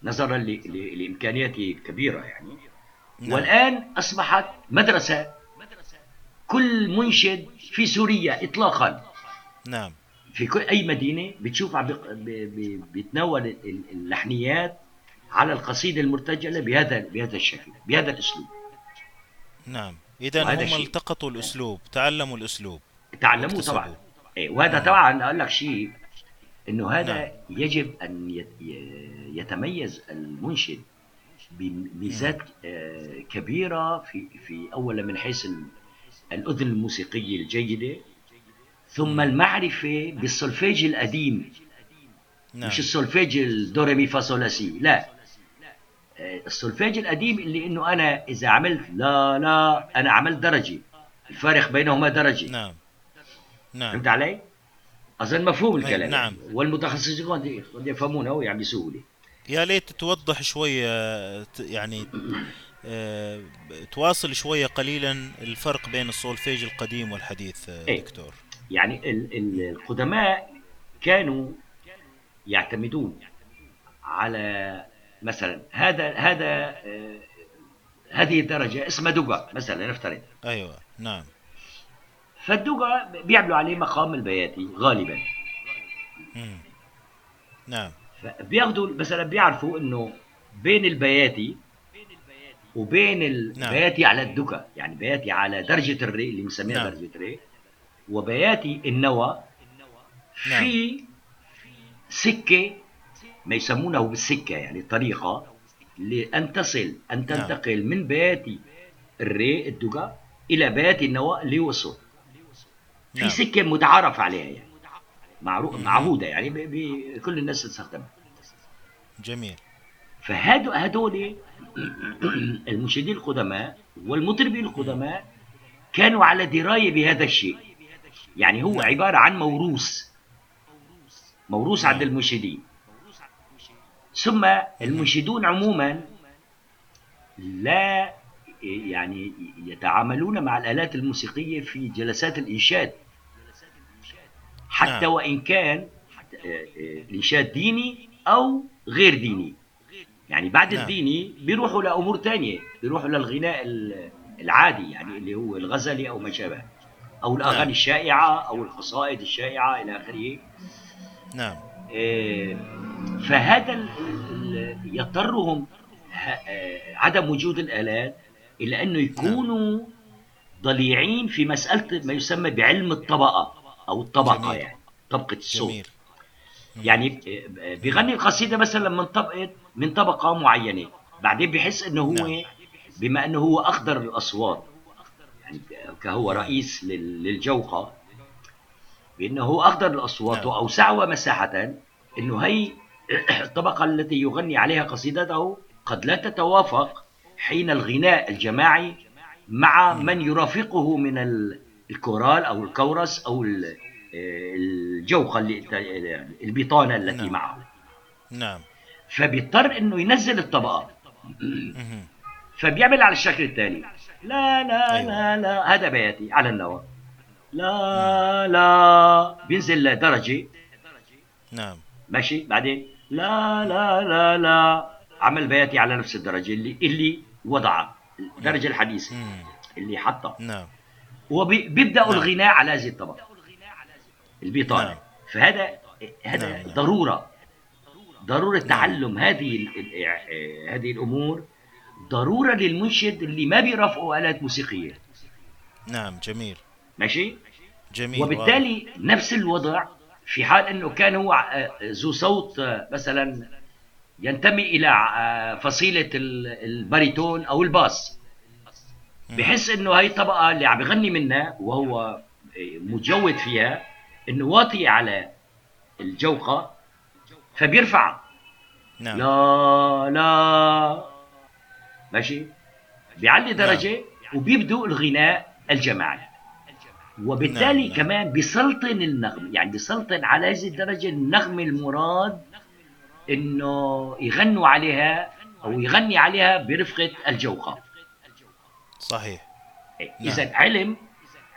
نظرا لإمكانياته الكبيره يعني نعم. والآن أصبحت مدرسة كل منشد في سوريا اطلاقا نعم في كل أي مدينة بتشوف عم بيتناول ال- اللحنيات على القصيدة المرتجلة بهذا بهذا الشكل بهذا الأسلوب. نعم. إذا هم. التقطوا الأسلوب تعلموا الأسلوب. تعلموه. طبعا. إيه وهذا نعم. طبعا أقول لك شيء إنه هذا نعم. يجب أن يتميز المنشد بميزات آه، كبيرة في في اولا من حيث ال- الأذن الموسيقية الجيدة ثم المعرفة بالسولفيج القديم. نعم. مش السولفيج الدوري مي فا صول لا. السولفيج القديم اللي إنه أنا إذا عملت لا لا أنا عملت درجة. الفارق بينهما درجة. نعم. نعم. فهمت علي؟ أظن مفهوم الكلام. نعم. والمتخصصين قد يفهمونه يعني بسهوله يا ليت توضح شوية ت- يعني آه، تواصل شوية قليلا الفرق بين السولفيج القديم والحديث آه، إيه. دكتور. يعني ال- ال- القدماء كانوا يعتمدون على مثلا هذا هذا آه، هذه الدرجة اسمها دوغا مثلا نفترض أيوة نعم فالدوغا بيعملوا عليه مقام البياتي غالبا مم. نعم فبياخذوا مثلا بيعرفوا إنه بين البياتي وبين البياتي نعم. على الدكا يعني بياتي على درجة الري اللي بنسميها نعم. درجة الري وبياتي النوى نعم. في سكة ما يسمونه بالسكة يعني طريقة لأن تصل أن نعم. تنتقل. من بياتي الري الدكا إلى بياتي النوى اللي وصل في نعم. سكة متعارف عليها يعني معروف معهودة يعني بكل الناس تستخدمها جميل فهدول المنشدين القدماء والمطربين القدماء كانوا على دراية بهذا الشيء يعني هو نعم. عبارة عن موروث موروث عند. المنشدين ثم المنشدون عموما لا يعني يتعاملون مع الآلات الموسيقية في جلسات الإنشاد حتى نعم. وإن كان الإنشاد ديني أو غير ديني يعني بعد نعم. الديني بيروحوا لأمور ثانية بيروحوا للغناء العادي يعني اللي هو الغزلي أو ما شابه أو الأغاني نعم. الشائعة أو القصائد الشائعة إلى آخره نعم فهذا يضطرهم آه، عدم وجود الآلات إلى أنه يكونوا نعم. ضليعين في مسألة ما يسمى بعلم الطبقة أو الطبقة جميل. يعني طبقة الصوت جميل. يعني آه، بيغني القصيدة مثلا من طبقه من طبقة معينة بعدين بحس إنه هو نعم. بما إنه هو أخضر الأصوات يعني كهو. رئيس للجوقة بأنه هو اخضر الأصوات نعم. واوسعها مساحة إنه هي الطبقة التي يغني عليها قصيدته قد لا تتوافق حين الغناء الجماعي مع نعم. من يرافقه من الكورال أو الكورس أو الجوقة البطانة التي نعم. معه نعم فبيضطر إنه ينزل الطبقات فبيعمل على الشكل التالي لا لا أيوة. لا لا هذا بياتي على النوى لا لا بينزل درجة. نعم. ماشي بعدين؟ لا لا لا لا عمل بياتي على نفس الدرجة اللي اللي وضعها الدرجة الحديثة اللي حطها نعم. وبيبدأ نعم. الغناء على هذه الطبقة. البيطانة نعم. فهذا هذا نعم. ضرورة. ضرورة نعم. تعلم هذه هذه الأمور. ضرورة للمنشد اللي ما بيرافقه آلات موسيقية. نعم جميل. ماشي جميل وبالتالي wow. نفس الوضع في حال إنه كان هو آه، ذو صوت آه، مثلا ينتمي إلى آه، فصيلة ال baritone أو ال bass بحس إنه هاي الطبقه اللي عم بغني منها وهو متجود فيها إنه واطي على الجوقه فبيرفع نعم. لا لا ماشي بيعلي نعم. درجة نعم. وبيبدو الغناء الجماعي وبالتالي نعم. كمان بيسلطن النغم يعني بيسلطن على هذه الدرجة النغم المراد إنه يغنوا عليها أو يغني عليها برفقة الجوقة صحيح. اذا نعم. علم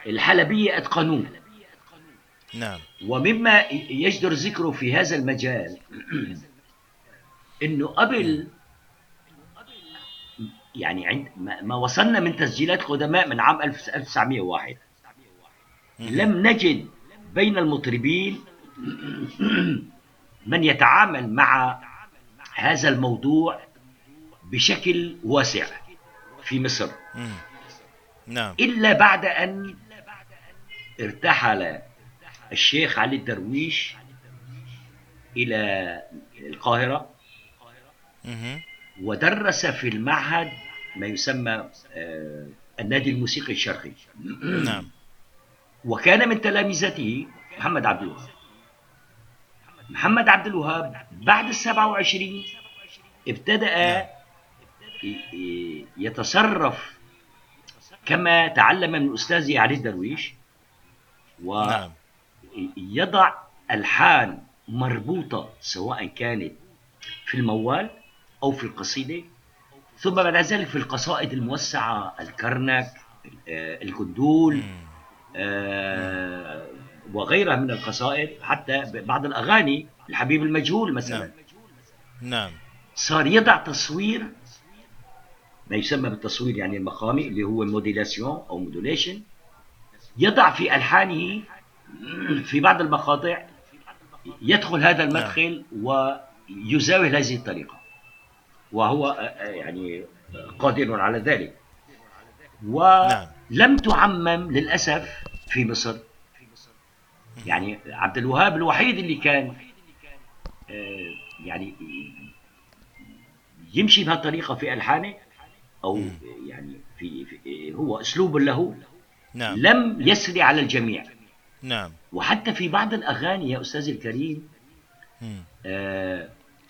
الحلبية أتقنوه. نعم. ومما يجدر ذكره في هذا المجال إنه قبل يعني عند ما وصلنا من تسجيلات قدماء من عام 1901 لم نجد بين المطربين من يتعامل مع هذا الموضوع بشكل واسع في مصر. نعم. إلا بعد أن ارتحل الشيخ علي الدرويش إلى القاهرة. ودرس في المعهد ما يسمى آه، النادي الموسيقي الشرقي. نعم. وكان من تلامذته محمد عبد الوهاب محمد عبد الوهاب بعد السبعة وعشرين ابتدأ. يتصرف كما تعلم من أستاذه علي الدرويش و نعم. ألحان مربوطة سواء كانت في الموال أو في القصيدة ثم بعد ذلك في القصائد الموسعة الكرنك آه، الكندول وغيرها من القصائد حتى بعض الأغاني الحبيب المجهول مثلا. نعم. نعم. صار يضع تصوير ما يسمى بالتصوير يعني المقامي اللي هو modulation أو modulation يضع في ألحانه في بعض المقاطع يدخل هذا المدخل يزاول هذه الطريقة. وهو يعني قادر على ذلك. ولم نعم. تعمم للأسف في مصر. يعني عبد الوهاب الوحيد اللي كان آه، يعني يمشي بهالطريقة في ألحانة أو يعني في, في هو أسلوب له نعم. لم يسري على الجميع. نعم. وحتى في بعض الأغاني يا أستاذ الكريم آه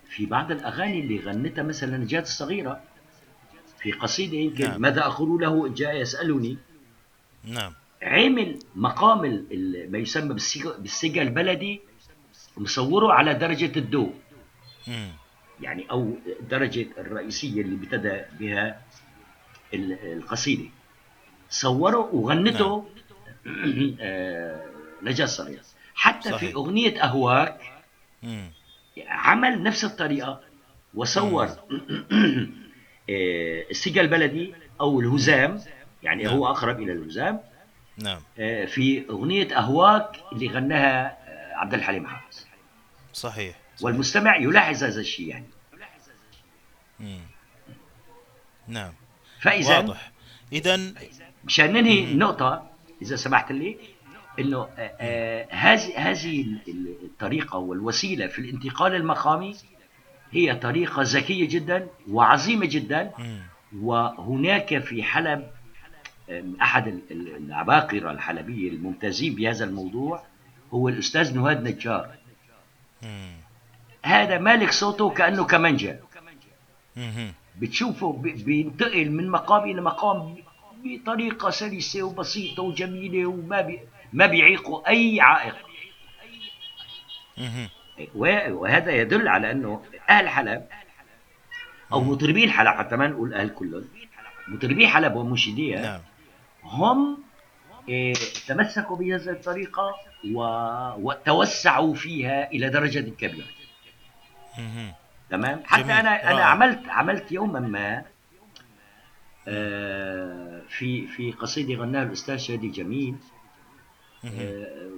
في بعض الأغاني اللي غنتها مثلا نجاة الصغيرة في قصيدة يمكن نعم. ماذا أقول له جاء يسألني. نعم عمل مقام ما يسمى بالسجا البلدي مصوره على درجة الدو مم. يعني أو الدرجة الرئيسية اللي ابتدى بها القصيدة صوره وغنته نعم. آه نجاة صغيرة حتى صحيح. في أغنية أهواك مم. عمل نفس الطريقة وصور آه، السجا البلدي أو الهزام يعني نعم. هو أقرب إلى الهزام نعم. آه، في أغنية أهواك اللي غناها آه، عبد الحليم حافظ. صحيح, صحيح. والمستمع يلاحظ هذا الشيء يعني. مم. نعم. فإذا واضح. إذا مشان ننهي النقطة إذا سمحت لي إنه هذه هذه الطريقة والوسيلة في الانتقال المقامي هي طريقة ذكية جدا وعظيمة جدا. وهناك في حلب أحد العباقرة الحلبية الممتازين بهذا الموضوع هو الأستاذ نهاد نجار. هذا مالك صوته كأنه كمانجا. بتشوفه بينتقل من مقام إلى مقام بطريقة سلسة وبسيطة وجميلة وما بي ما بيعيقوا أي عائق. وهذا يدل على أنه أهل حلب أو مطربين حلب حتى ما نقول أهل كلهم مطربي حلب ومنشديها نعم. هم إيه تمسكوا بهذه الطريقة و... وتوسعوا فيها إلى درجة كبيرة. تمام؟ حتى جميل. أنا أنا عملت عملت يوما ما آه في في قصيدة غناها الأستاذ شادي جميل آه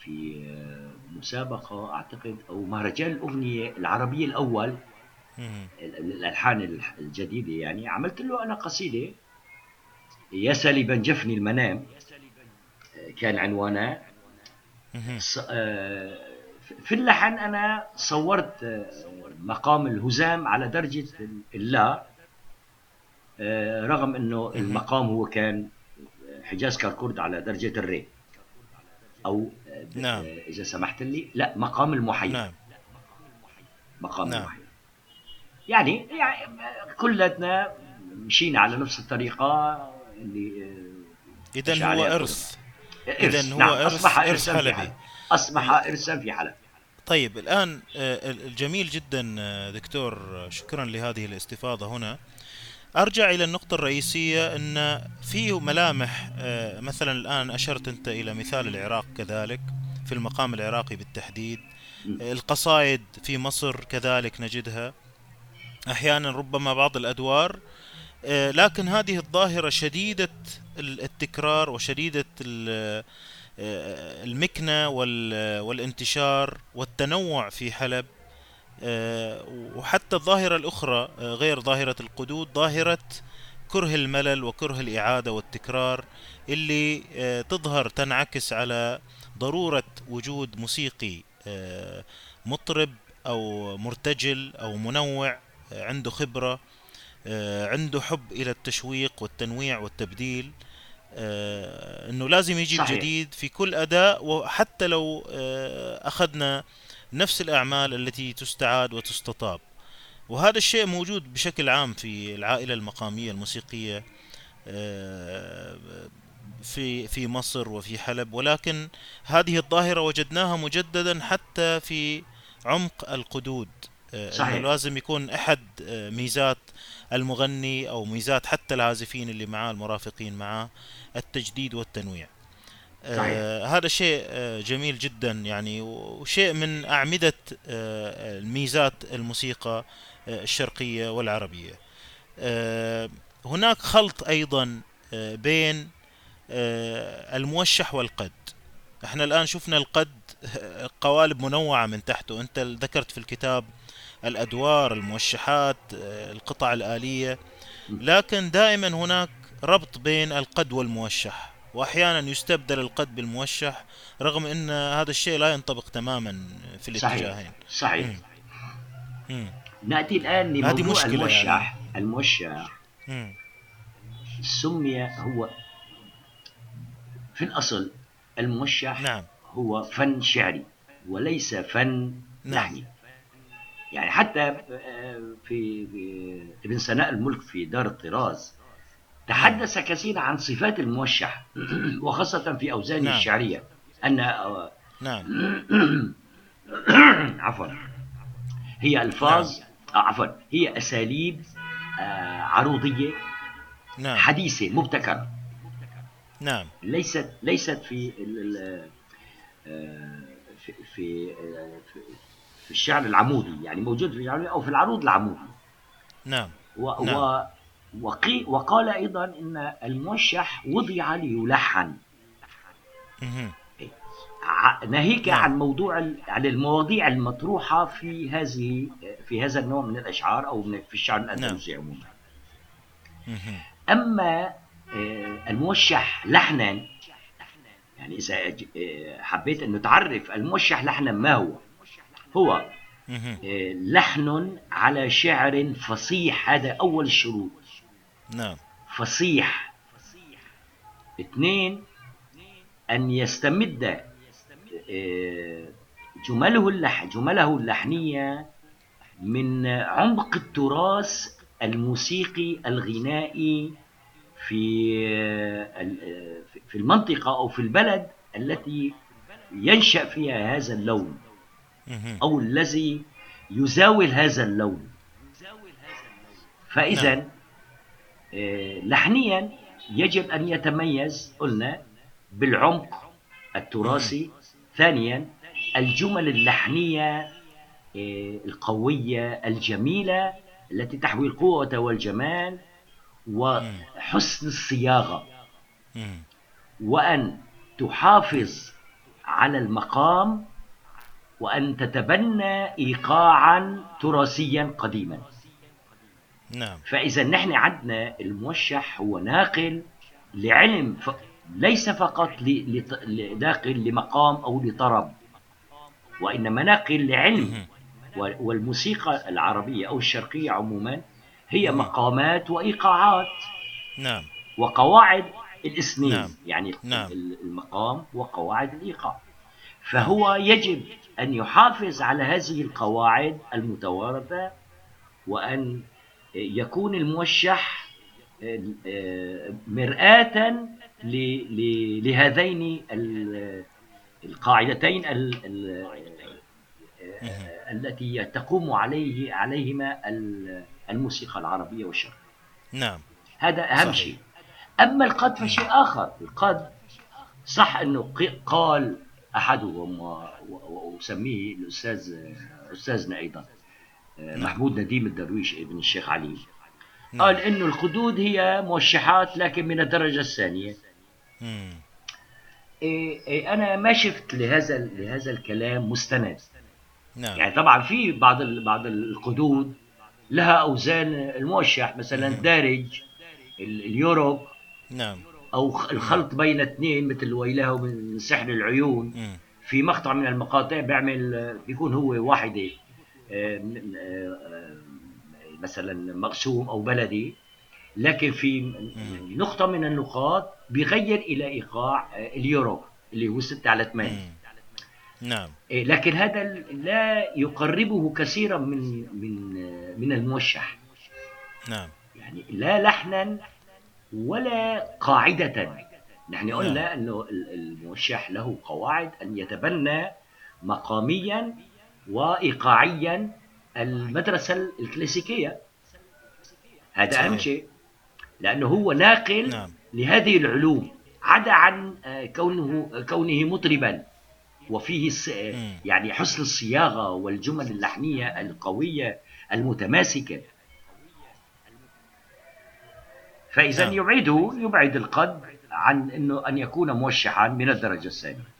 في مسابقة أعتقد أو مهرجان الأغنية العربية الأول الألحان الجديدة يعني عملت له أنا قصيدة يا سالبا جفني المنام كان عنوانها آه، في اللحن أنا صورت آه، مقام الهزام على درجة اللا آه، رغم أنه المقام هو كان حجاز كركورد على درجة الري أو نعم. إذا سمحت لي لا مقام المحيي نعم. مقام نعم. المحيي يعني, يعني كلتنا مشينا على نفس الطريقة اللي آه، إذا هو إرث. إذا هو نعم. إرث أصبح إرث حلبي. أصبح إرثا في حلب طيب الآن آه، الجميل جدا آه، دكتور شكرا لهذه الاستفاضة هنا. أرجع إلى النقطة الرئيسية إن في ملامح مثلا الآن أشرت أنت إلى مثال العراق كذلك في المقام العراقي بالتحديد. القصائد في مصر كذلك نجدها. أحيانا ربما بعض الأدوار لكن هذه الظاهرة شديدة التكرار وشديدة آه، المكنة والانتشار والتنوع في حلب. آه، وحتى الظاهرة الأخرى غير ظاهرة القدود ظاهرة كره الملل وكره الإعادة والتكرار اللي تظهر تنعكس على ضرورة وجود موسيقي مطرب أو مرتجل أو منوع عنده خبرة. آه، عنده حب إلى التشويق والتنويع والتبديل آه، إنه لازم يجيب صحيح. جديد في كل أداء وحتى لو آه، أخذنا نفس الأعمال التي تستعاد وتستطاب وهذا الشيء موجود بشكل عام في العائلة المقامية الموسيقية في في مصر وفي حلب ولكن هذه الظاهرة وجدناها مجددا حتى في عمق القدود صحيح. إنه لازم يكون أحد ميزات المغني أو ميزات حتى العازفين اللي معاه المرافقين معاه التجديد والتنويع. آه هذا شيء آه جميل جدا يعني وشيء من أعمدة آه الميزات الموسيقى آه الشرقية والعربية. آه هناك خلط أيضا آه بين آه الموشح والقد. إحنا الآن شفنا القد قوالب منوعة من تحته. أنت ذكرت في الكتاب الأدوار الموشحات القطع الآلية لكن دائما هناك ربط بين القد والموشح وأحيانا يستبدل القد بالموشح رغم أن هذا الشيء لا ينطبق تماما في الاتجاهين صحيح, صحيح. نأتي الآن لموضوع الموشح يعني. الموشح مم. سمي هو في الأصل الموشح نعم. هو فن شعري وليس فن نعم. لحني يعني حتى آه، في ابن سناء الملك في دار الطراز تحدث. كثيرا عن صفات الموشح وخاصة في أوزانه نعم. الشعرية أن آه، نعم عفوا هي ألفاظ نعم. آه عفوا هي أساليب عروضية نعم. حديثة مبتكرة نعم ليست ليست في في في, في الشعر العمودي يعني موجود في الشعر أو في العروض العمودي. نعم. و نعم. و وقي وقال أيضا إن الموشح وضع ليلحن. ناهيك نعم. عن موضوع عن المواضيع المطروحة في هذه في هذا النوع من الأشعار أو من في الشعر الأندلسي نعم. عموما أما آه، الموشح لحنا يعني إذا آه، حبيت أن تعرف الموشح لحنا ما هو؟ هو آه، لحن على شعر فصيح هذا أول الشروط نعم. فصيح. اثنين أن يستمد آه، جمله اللح جمله اللحنية من عمق التراث الموسيقي الغنائي في آه، في المنطقة أو في البلد التي ينشأ فيها هذا اللون. أو الذي يزاول هذا اللون. فإذا نعم. آه، لحنيا يجب أن يتميز قلنا بالعمق التراثي. ثانيا الجمل اللحنية آه، القوية الجميلة التي تحوي القوة والجمال وحسن الصياغة. وأن تحافظ على المقام وأن تتبنى إيقاعا تراثيا قديما. نعم. فإذا نحن عندنا الموشح هو ناقل لعلم ف... ليس فقط ل... ناقل لمقام أو لطرب وإنما ناقل لعلم. والموسيقى العربية أو الشرقية عموما هي مقامات وإيقاعات. نعم. وقواعد الإسنين. نعم. يعني نعم. المقام وقواعد الإيقاع. فهو يجب أن يحافظ على هذه القواعد المتوارثة وأن يكون الموشح آه، مرآة لهذين القاعدتين التي تقوم عليه عليهما الموسيقى العربية والشرقية. نعم. هذا أهم صحيح. شيء. أما القد فشيء آخر القد صح أنه قال أحدهم وأسميه الأستاذ أستاذنا أيضا نعم. محمود نديم الدرويش ابن الشيخ علي. نعم. قال انه الخدود هي موشحات لكن من الدرجة الثانية. إيه إيه أنا ما شفت لهذا لهذا الكلام مستند. نعم. يعني طبعا في بعض بعض القدود لها أوزان الموشح مثلا الدارج اليوروب. نعم. أو الخلط بين اثنين مثل ويله من سحر العيون. في مقطع من المقاطع بيعمل بيكون هو واحدة آه، آه، مثلا مقسوم أو بلدي. لكن في نقطة من النقاط بيغير إلى إيقاع آه، اليورو اللي هو 6 على 8 نعم. لكن هذا لا يقربه كثيرا من من من الموشح. نعم. يعني لا لحنا ولا قاعدة. نحن قلنا نعم. أنه الموشح له قواعد أن يتبنى مقاميا وإيقاعيا المدرسة الكلاسيكية. هذا أهم شيء لأنه هو ناقل نعم. لهذه العلوم عدا عن آه، كونه كونه مطربا. وفيه يعني حسن الصياغة والجمل اللحنية القوية المتماسكة. فإذا نعم. يبعده يبعد القد عن أنه أن يكون موشحا من الدرجة الثانية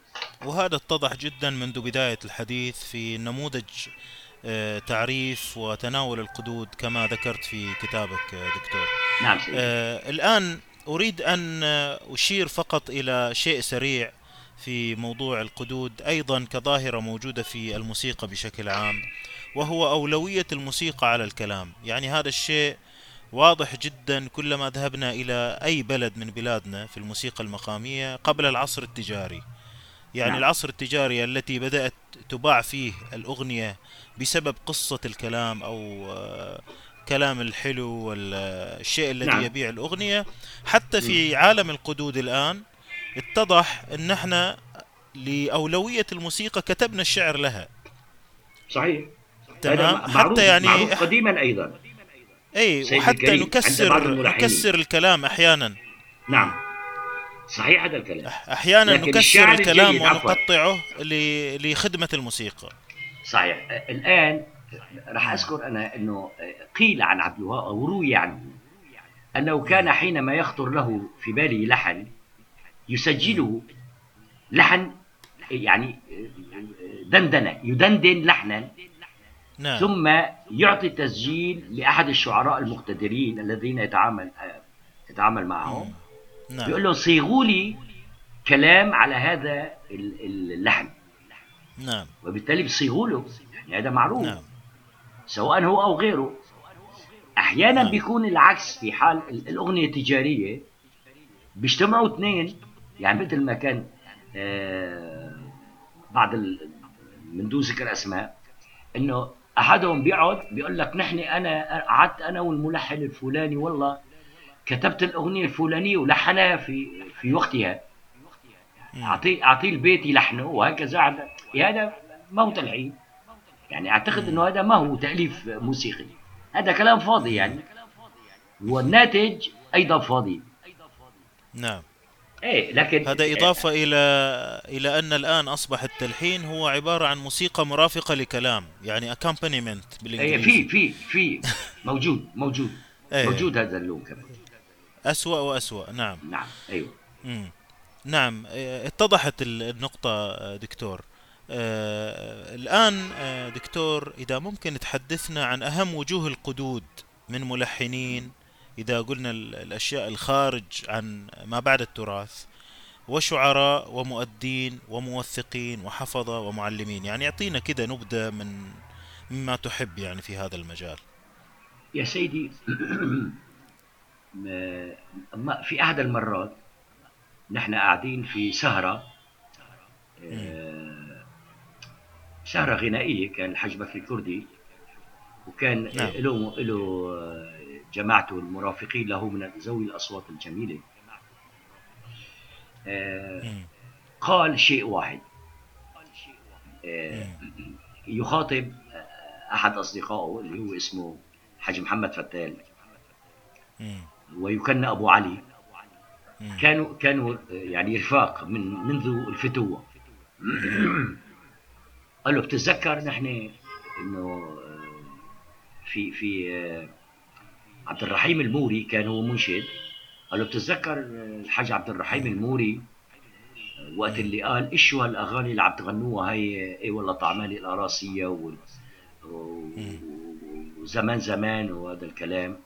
وهذا اتضح جدا منذ بداية الحديث في نموذج آه، تعريف وتناول القدود كما ذكرت في كتابك آه، دكتور نعم. آه الآن أريد أن أشير فقط إلى شيء سريع في موضوع القدود أيضا كظاهرة موجودة في الموسيقى بشكل عام وهو أولوية الموسيقى على الكلام يعني هذا الشيء واضح جدا كلما ذهبنا إلى أي بلد من بلادنا في الموسيقى المقامية قبل العصر التجاري. يعني نعم. العصر التجاري التي بدأت تباع فيه الأغنية بسبب قصة الكلام أو آه، كلام الحلو والشيء الذي نعم. يبيع الأغنية. حتى في عالم القدود الآن اتضح أن إحنا لأولوية الموسيقى كتبنا الشعر لها. صحيح. تمام؟ حتى يعني معروف قديما أيضا. اي وحتى نكسر نكسر الكلام أحيانا. نعم. صحيح هذا الكلام. أحيانا نكسر الكلام ونقطعه لخدمة الموسيقى. صحيح. الآن راح أذكر أنا إنه قيل عن عبد الوهاب أو روي عنه أنه كان حينما يخطر له في باله لحن يسجله لحن يعني دندنة يدندن لحنا نعم. ثم يعطي تسجيل لأحد الشعراء المقتدرين الذين يتعامل يتعامل معهم. نعم. يقول له صيغوا لي كلام على هذا اللحن. نعم. وبالتالي بيصيغوا له. يعني هذا معروف. نعم. سواء هو أو غيره. أحيانا نعم. بيكون العكس في حال الأغنية التجارية. بيجتمعوا اثنين. يعني مثل ما كان آه بعض من دون ذكر أسماء. إنه أحدهم بيقعد بيقول لك نحن أنا قعدت أنا والملحن الفلاني والله كتبت الأغنية الفلانية ولحنها في في وقتها. اعطيه اعطيه البيت يلحنه وهكذا. هذا ما هو تلحين يعني أعتقد إنه هذا ما هو تأليف موسيقي. هذا كلام فاضي يعني. والناتج أيضا فاضي. نعم. إيه لكن هذا إضافة إلى إلى أن الآن اصبح التلحين هو عبارة عن موسيقى مرافقة لكلام يعني اكامبانيمنت بالإنجليزي. إيه في في في موجود موجود إيه. موجود هذا اللون كمان. اسوء واسوء نعم. نعم أيوه. مم. نعم اتضحت النقطة دكتور. آه الآن آه دكتور إذا ممكن تحدثنا عن أهم وجوه القدود من ملحنين إذا قلنا الأشياء الخارج عن ما بعد التراث وشعراء ومؤدين وموثقين وحفظة ومعلمين يعني يعطينا كده نبذة من مما تحب يعني في هذا المجال يا سيدي في أحد المرات نحن قاعدين في سهرة آه، سهرة غنائية كان الحجبة بكري الكردي وكان نعم. له له جماعته المرافقين له من ذوي الأصوات الجميلة. آه، قال شيء واحد. آه، يخاطب أحد أصدقائه اللي هو اسمه حاج محمد فتال. ويكنى أبو علي. كانوا كانوا يعني رفاق من منذ الفتوة. قال له بتتذكر نحن إنه في في عبد الرحيم الموري كان هو منشد. قال له بتتذكر الحاج عبد الرحيم الموري؟ وقت اللي قال إيش شو هالاغاني اللي عم تغنوها هي اي والله طعمالي القراصية. وزمان زمان وهذا الكلام.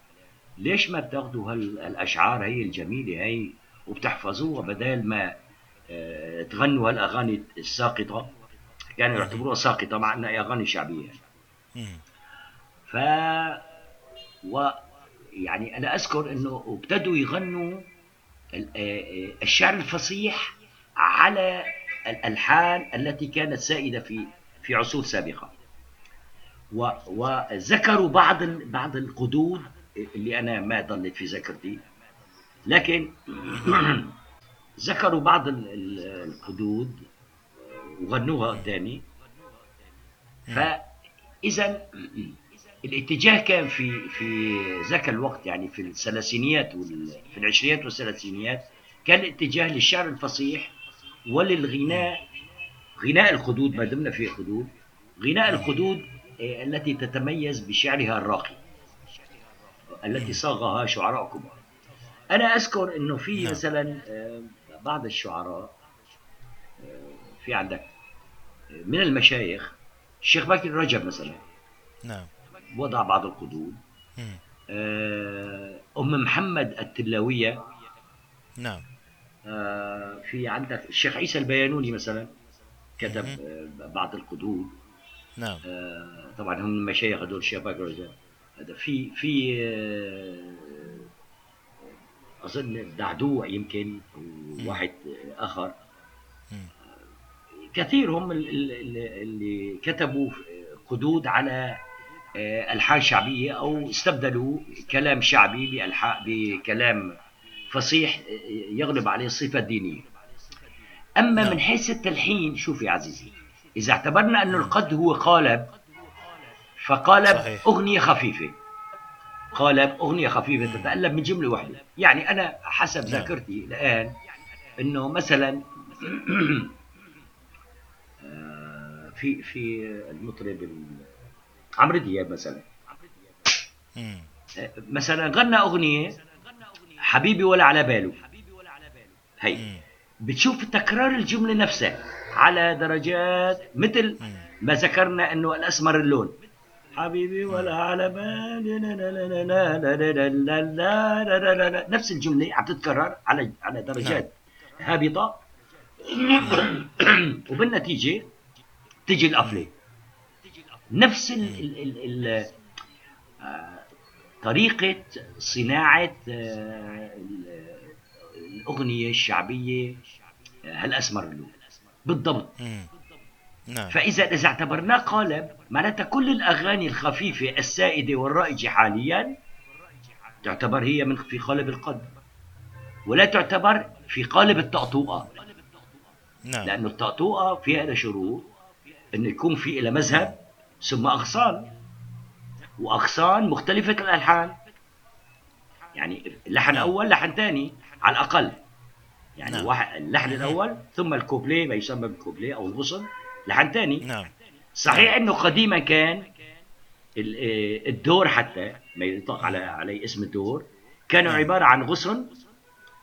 ليش ما بتاخذوا هالأشعار هي الجميلة هي؟ وبتحفظوها بدل ما آه، تغنوا هالأغاني الساقطة. يعني يعتبروها ساقطة مع إنها أغاني شعبية. ف و يعني أنا أذكر إنه ابتدوا يغنوا آه، آه، الشعر الفصيح على الألحان التي كانت سائدة في في عصور سابقة. وذكروا بعض بعض القدود اللي أنا ما ضلت في ذاكرتي لكن ذكروا بعض القدود وغنوها قدامي. فاذا الاتجاه كان في في ذاك الوقت يعني في الثلاثينيات في العشرينات والثلاثينيات كان الاتجاه للشعر الفصيح وللغناء غناء الخدود ما دمنا في خدود غناء الخدود آه، التي تتميز بشعرها الراقي التي صاغها شعراء كبار أنا أذكر إنه في نعم. مثلا آه، بعض الشعراء آه، في عندك من المشايخ الشيخ باكر رجب مثلا. نعم. وضع بعض القدود. آه، أم محمد التلاوية. نعم. آه، في عندك الشيخ عيسى البيانوني مثلا كتب. آه، بعض القدود نعم. طبعا هم المشايخ هذول رجب هذا في في أظن دعدوع يمكن وواحد آخر. كثير هم ال- ال- ال- اللي كتبوا قدود على آه، ألحان شعبية أو استبدلوا كلام شعبي بكلام فصيح آه، يغلب عليه الصفة الدينية. أما نعم. من حيث التلحين شوف يا عزيزي إذا اعتبرنا أن القد هو قالب فقالب صحيح. أغنية خفيفة. قالب أغنية خفيفة تتألف من جملة واحدة. يعني أنا حسب نعم. ذاكرتي الآن أنه مثلا آه، في في المطرب عمرو دياب مثلا مثلا غنى اغنيه حبيبي ولا على باله هي بتشوف تكرار الجمله نفسها على درجات مثل ما ذكرنا انه الاسمر اللون حبيبي ولا على بالي نفس الجمله عم تتكرر على على درجات هابطه وبالنتيجه تجي القفله نفس ال ال ال ال آه، طريقة صناعة آه، ال- الأغنية الشعبية آه، هالأسمر اللون بالضبط. نعم. فإذا إذا اعتبرناه قالب معناتها كل الأغاني الخفيفة السائدة والرائجة حاليا تعتبر هي من في قالب القد ولا تعتبر في قالب الطقطوقة نعم. لأنه الطقطوقة فيها شروط أنه يكون في إلى مذهب ثم أغصان وأغصان مختلفة الألحان يعني لحن نعم. أول لحن ثاني على الأقل يعني نعم. واحد اللحن مهم. الأول ثم الكوبليه ما يسمى بالكوبليه أو الغصن لحن ثاني نعم صحيح إنه قديما كان آه، الدور حتى ما يطلق على عليه اسم الدور كانوا نعم. عبارة عن غصن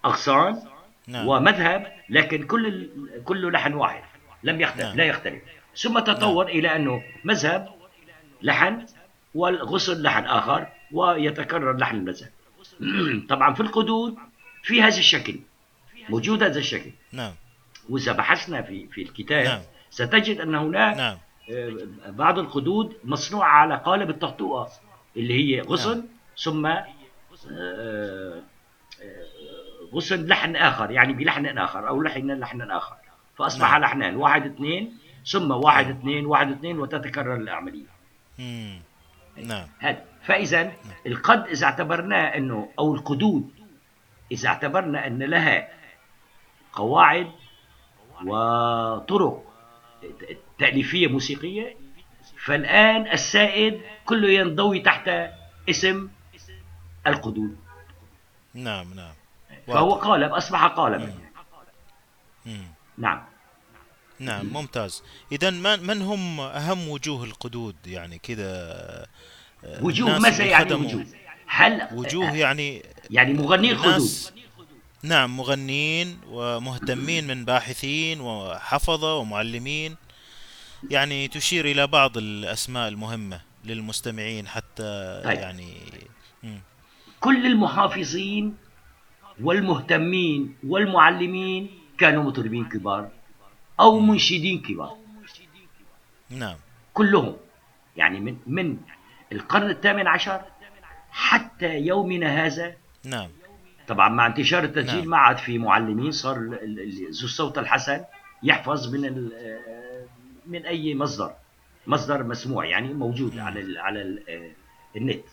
أغصان نعم ومذهب لكن كل كله لحن واحد لم يختلف نعم. لا يختلف ثم تطور إلى أنه مذهب لحن والغصن لحن آخر ويتكرر لحن المذهب طبعا في القدود في هذا الشكل موجود هذا الشكل نعم وإذا بحثنا في في الكتاب نعم. ستجد أن هناك نعم آه، بعض القدود مصنوعة على قالب الطقطوقة اللي هي غصن نعم. ثم آه، آه، غصن لحن آخر يعني بلحن آخر أو لحن لحن آخر فأصبح نعم. لحنان واحد اثنين ثم واحد نعم. اثنين واحد اثنين وتتكرر العملية. نعم هذا فإذا القد إذا اعتبرناه أنه أو القدود إذا اعتبرنا أن لها قواعد وطرق تأليفية موسيقية فالآن السائد كله ينضوي تحت اسم القدود نعم نعم فهو. قالب أصبح قالبا. نعم نعم ممتاز. إذا من من هم أهم وجوه القدود؟ يعني كذا آه، وجوه ماذا يعني وجوه. هل وجوه يعني يعني مغني القدود. نعم مغنين ومهتمين من باحثين وحفظة ومعلمين. يعني تشير إلى بعض الأسماء المهمة للمستمعين حتى طيب. يعني مم. كل المحافظين والمهتمين والمعلمين كانوا مطربين كبار. أو منشدين كبار. نعم. كلهم. يعني من من القرن الثامن عشر حتى يومنا هذا. نعم. طبعا مع انتشار التسجيل نعم. ما عاد في معلمين صار ذو الصوت الحسن يحفظ من آه، من أي مصدر. مصدر مسموع يعني موجود على ال على ال آه، النت.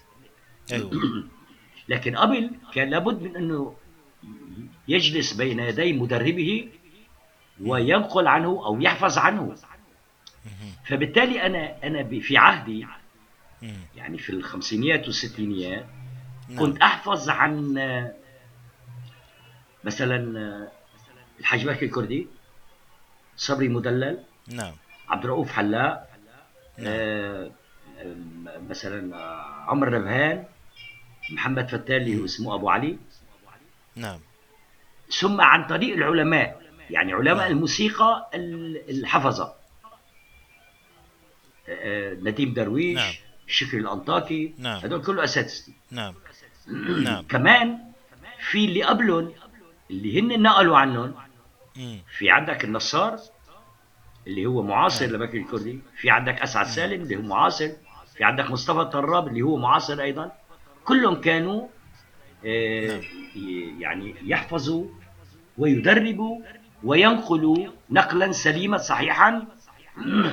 أيوة. لكن قبل كان لابد من أنه يجلس بين يدي مدربه وينقل عنه أو يحفظ عنه. فبالتالي أنا أنا ب- في عهدي. يعني في الخمسينيات والستينيات نعم. كنت أحفظ عن مثلا الحاج بكر الكردي صبري مدلل نعم عبد الرؤوف حلاق نعم. آه، مثلا عمر ربهان محمد فتان اللي هو اسمه أبو علي نعم ثم عن طريق العلماء يعني علماء نعم. الموسيقى ال- الحفظة آه، نديم درويش نعم. شكري الأنطاكي نعم. هدول كله أساتذتي نعم نعم كمان في اللي قبلهم اللي هن نقلوا عنهم. في عندك النصار اللي هو معاصر لبكر الكردي في عندك أسعد سالم اللي هو معاصر في عندك مصطفى طراب اللي هو معاصر أيضا كلهم كانوا آه، نعم. يعني يحفظوا ويدربوا وينقلوا نقلا سليما صحيحا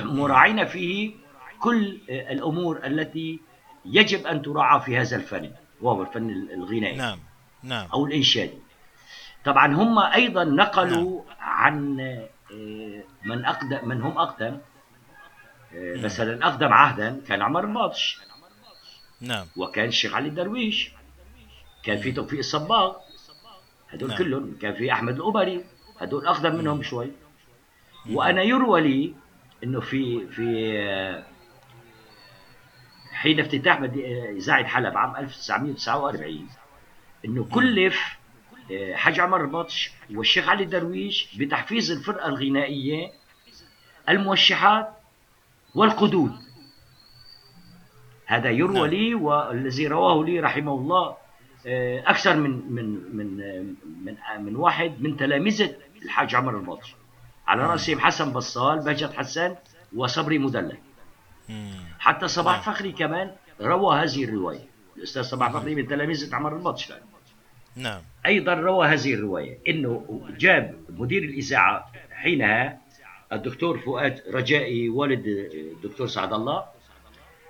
مراعين فيه كل الأمور التي يجب أن تراعى في هذا الفن وهو الفن الغنائي نعم نعم. أو الإنشادي. طبعا هم أيضا نقلوا عن آه، من أقدم من هم أقدم آه، نعم. مثلا أقدم عهدا كان عمر الباطش. نعم. وكان الشيخ علي الدرويش. كان في توفيق الصباغ. هدول نعم. كلهم. كان في أحمد القبري هدول أقدم منهم شوي وأنا يروى لي إنه في في حين افتتاح اذاعه حلب عام 1949 إنه كلف آه، حاج عمر البطش والشيخ علي درويش بتحفيظ الفرقة الغنائية الموشحات والقدود. هذا يروى نعم. لي والذي رواه لي رحمه الله آه، أكثر من من من من من واحد من تلامذة الحاج عمر البطش على راسهم حسن بصال بهجت حسان وصبري مدلل. حتى صباح نعم. فخري كمان روى هذه الرواية. الأستاذ صباح فخري من تلامذه عمر البطش. نعم. أيضا روى هذه الرواية إنه جاب مدير الإذاعة حينها الدكتور فؤاد رجائي والد الدكتور سعد الله.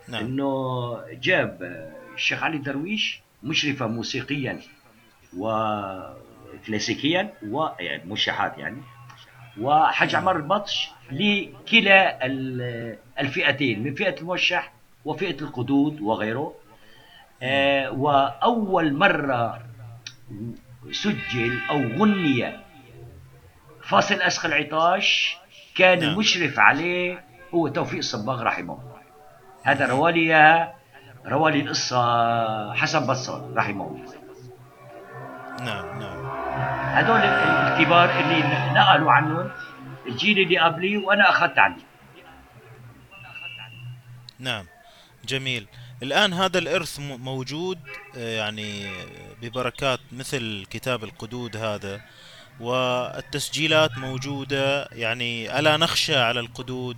نعم. إنه جاب الشيخ علي درويش مشرفا موسيقيا وكلاسيكيا ويعني موشحات يعني وحج عمر البطش لكلا ال- الفئتين من فئة الموشح وفئة القدود وغيره. آه وأول مرة سجل أو غني فاصل اسخ العطاش كان نعم. المشرف عليه هو توفيق الصباغ رحمه الله. هذا روالي إياها- روالي القصة حسن بصال رحمه الله. نعم نعم. هذول ال- الكبار اللي نقلوا عنهم الجيل اللي قبلي وأنا أخذت عنه نعم جميل الآن هذا الإرث موجود آه، يعني ببركات مثل كتاب القدود هذا والتسجيلات موجودة يعني ألا نخشى على القدود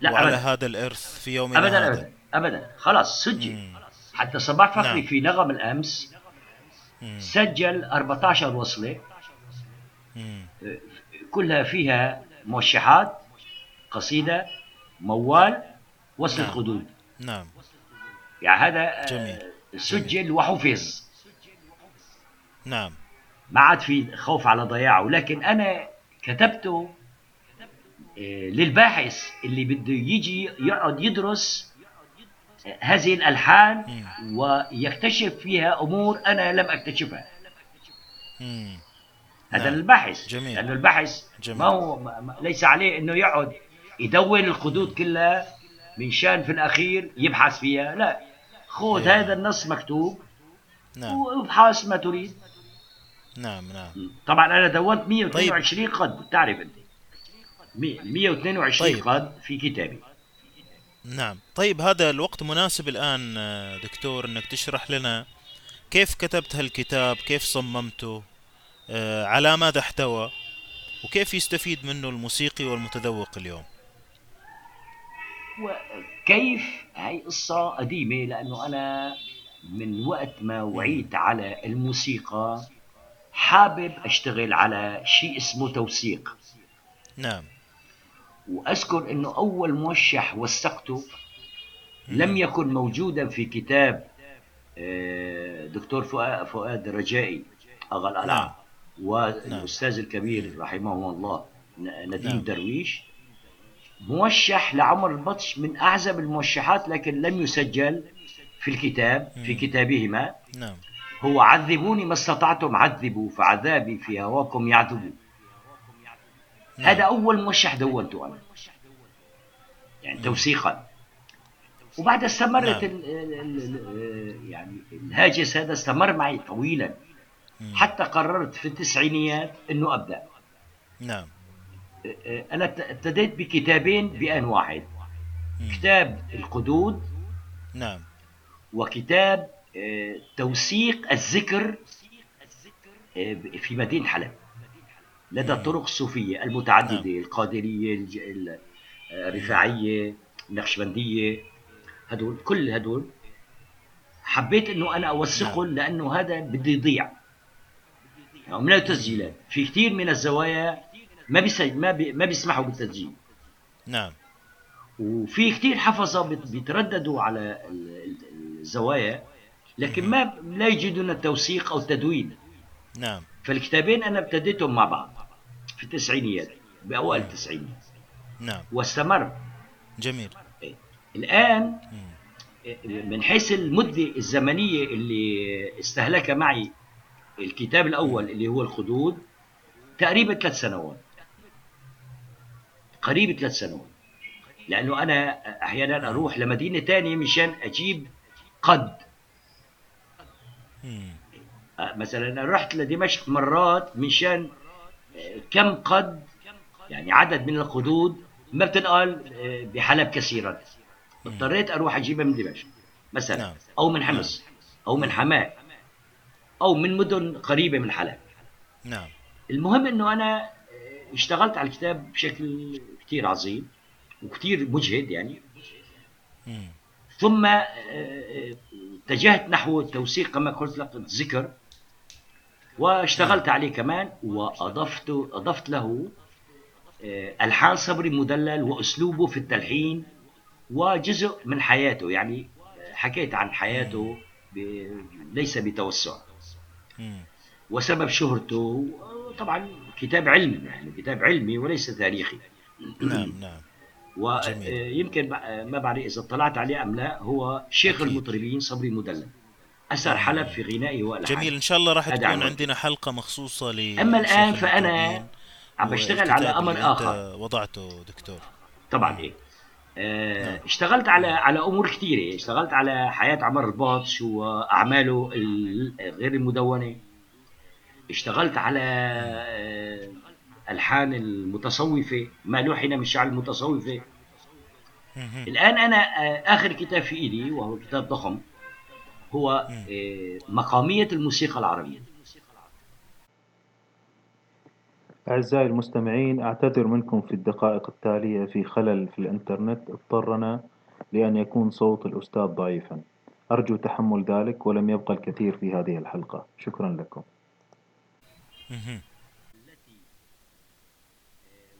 لا وعلى ابدا هذا الإرث في يومنا ابدا هذا ابدا ابدا خلاص سجل مم. حتى صباح فخري نعم. في نغم الأمس مم. سجل 14 وصلة مم. كلها فيها موشحات قصيدة موال وصل نعم. القدود نعم يعني هذا آه، جميل. سجل وحفظ نعم ما عاد في خوف على ضياعه لكن أنا كتبته آه، للباحث اللي بده يجي يقعد يدرس آه، هذه الألحان. ويكتشف فيها أمور أنا لم أكتشفها. هذا نعم. للباحث جميل. لأنه الباحث جميل. ما هو ما ليس عليه أنه يقعد يدون الخدود كلها من شان في الأخير يبحث فيها لا. خذ إيه. هذا النص مكتوب نعم. وابحث ما تريد. نعم نعم. طبعا أنا دونت 122 قد بتعرف أنت. مي- 122 طيب. قد في كتابي. نعم. طيب هذا الوقت مناسب الآن آه، دكتور أنك تشرح لنا كيف كتبت هالكتاب كيف صممته؟ على ماذا احتوى وكيف يستفيد منه الموسيقي والمتذوق اليوم؟ وكيف هاي قصة قديمة؟ لأنه أنا من وقت ما وعيت على الموسيقى حابب أشتغل على شيء اسمه توثيق. نعم. وأذكر أنه أول موشح وثقته لم يكن موجودا في كتاب آه، دكتور فؤاد الرجائي أغا نعم. القلعة والأستاذ الكبير رحمه الله نديم نعم. درويش موشح لعمر البطش من أعزب الموشحات لكن لم يسجل في الكتاب في. كتابهما نعم هو عذبوني ما استطعتم عذبوا فعذابي في هواكم يعذبوا نعم. هذا أول موشح دونته أنا يعني توثيقا وبعدها استمرت نعم. ال ال ال يعني الهاجس هذا استمر معي طويلا. حتى قررت في التسعينيات إنه أبدأ. نعم. أنا ابتديت بكتابين بآن واحد. مم. كتاب القدود نعم. وكتاب آه، توثيق الذكر آه، في مدينة حلب. لدى. الطرق الصوفية المتعددة نعم. القادرية الج- ال- آه، الرفاعية النقشبندية هدول كل هدول حبيت إنه أنا أوثقهم لأنه هذا بده يضيع. يعني من التسجيلات. في كثير من الزوايا ما بيسج... ما, بي... ما بيسمحوا بالتسجيل. نعم. وفي كثير حفظة بت- بيترددوا على ال- ال- الزوايا لكن ما لا يجدون التوثيق أو التدوين. نعم. فالكتابين أنا ابتديتهم مع بعض في التسعينيات بأوائل التسعينيات. نعم. واستمر. جميل. إيه. إيه، من حيث المدة الزمنية اللي استهلك معي الكتاب الأول اللي هو الخدود تقريبا ثلاث سنوات. قريب ثلاث سنوات. لأنه أنا أحيانا أروح لمدينة ثانية مشان أجيب قد. مثلا أنا رحت لدمشق مرات مشان كم قد يعني عدد من القدود ما بتنقال آه، بحلب كثيرا. اضطريت أروح أجيبها من دمشق مثلا نعم. أو من حمص أو من حماة. أو من مدن قريبة من حلب نعم المهم إنه أنا آه، اشتغلت على الكتاب بشكل كثير عظيم وكثير مجهد يعني مم. ثم آه، آه، اتجهت نحو التوثيق كما قلت لك الذكر واشتغلت عليه كمان وأضفت أضفت له ألحان صبري مدلل وأسلوبه في التلحين وجزء من حياته يعني حكيت عن حياته. ليس بتوسع. وسبب شهرته طبعا كتاب علمي يعني كتاب علمي وليس تاريخي نعم نعم. ويمكن ما بعرف إذا اطلعت عليه أم لا هو شيخ أكيد. المطربين صبري مدلل أثر حلب في غنائه والحانه جميل إن شاء الله راح تكون. عندنا حلقة مخصوصة ل أما الآن فأنا عم بشتغل على أمر آخر وضعته دكتور طبعا إيه. اشتغلت على على أمور كثيرة. اشتغلت على حياة عمر الباطش وأعماله ال- غير المدونة. اشتغلت على آه، ألحان المتصوفة ما لوحن من شعر المتصوفة. الآن أنا آه، آخر كتاب في إيدي وهو كتاب ضخم هو. آه، مقامية الموسيقى العربية. أعزائي المستمعين أعتذر منكم في الدقائق التالية في خلل في الإنترنت. اضطرنا لأن يكون صوت الأستاذ ضعيفا. أرجو تحمل ذلك ولم يبقى الكثير في هذه الحلقة. شكرا لكم. التي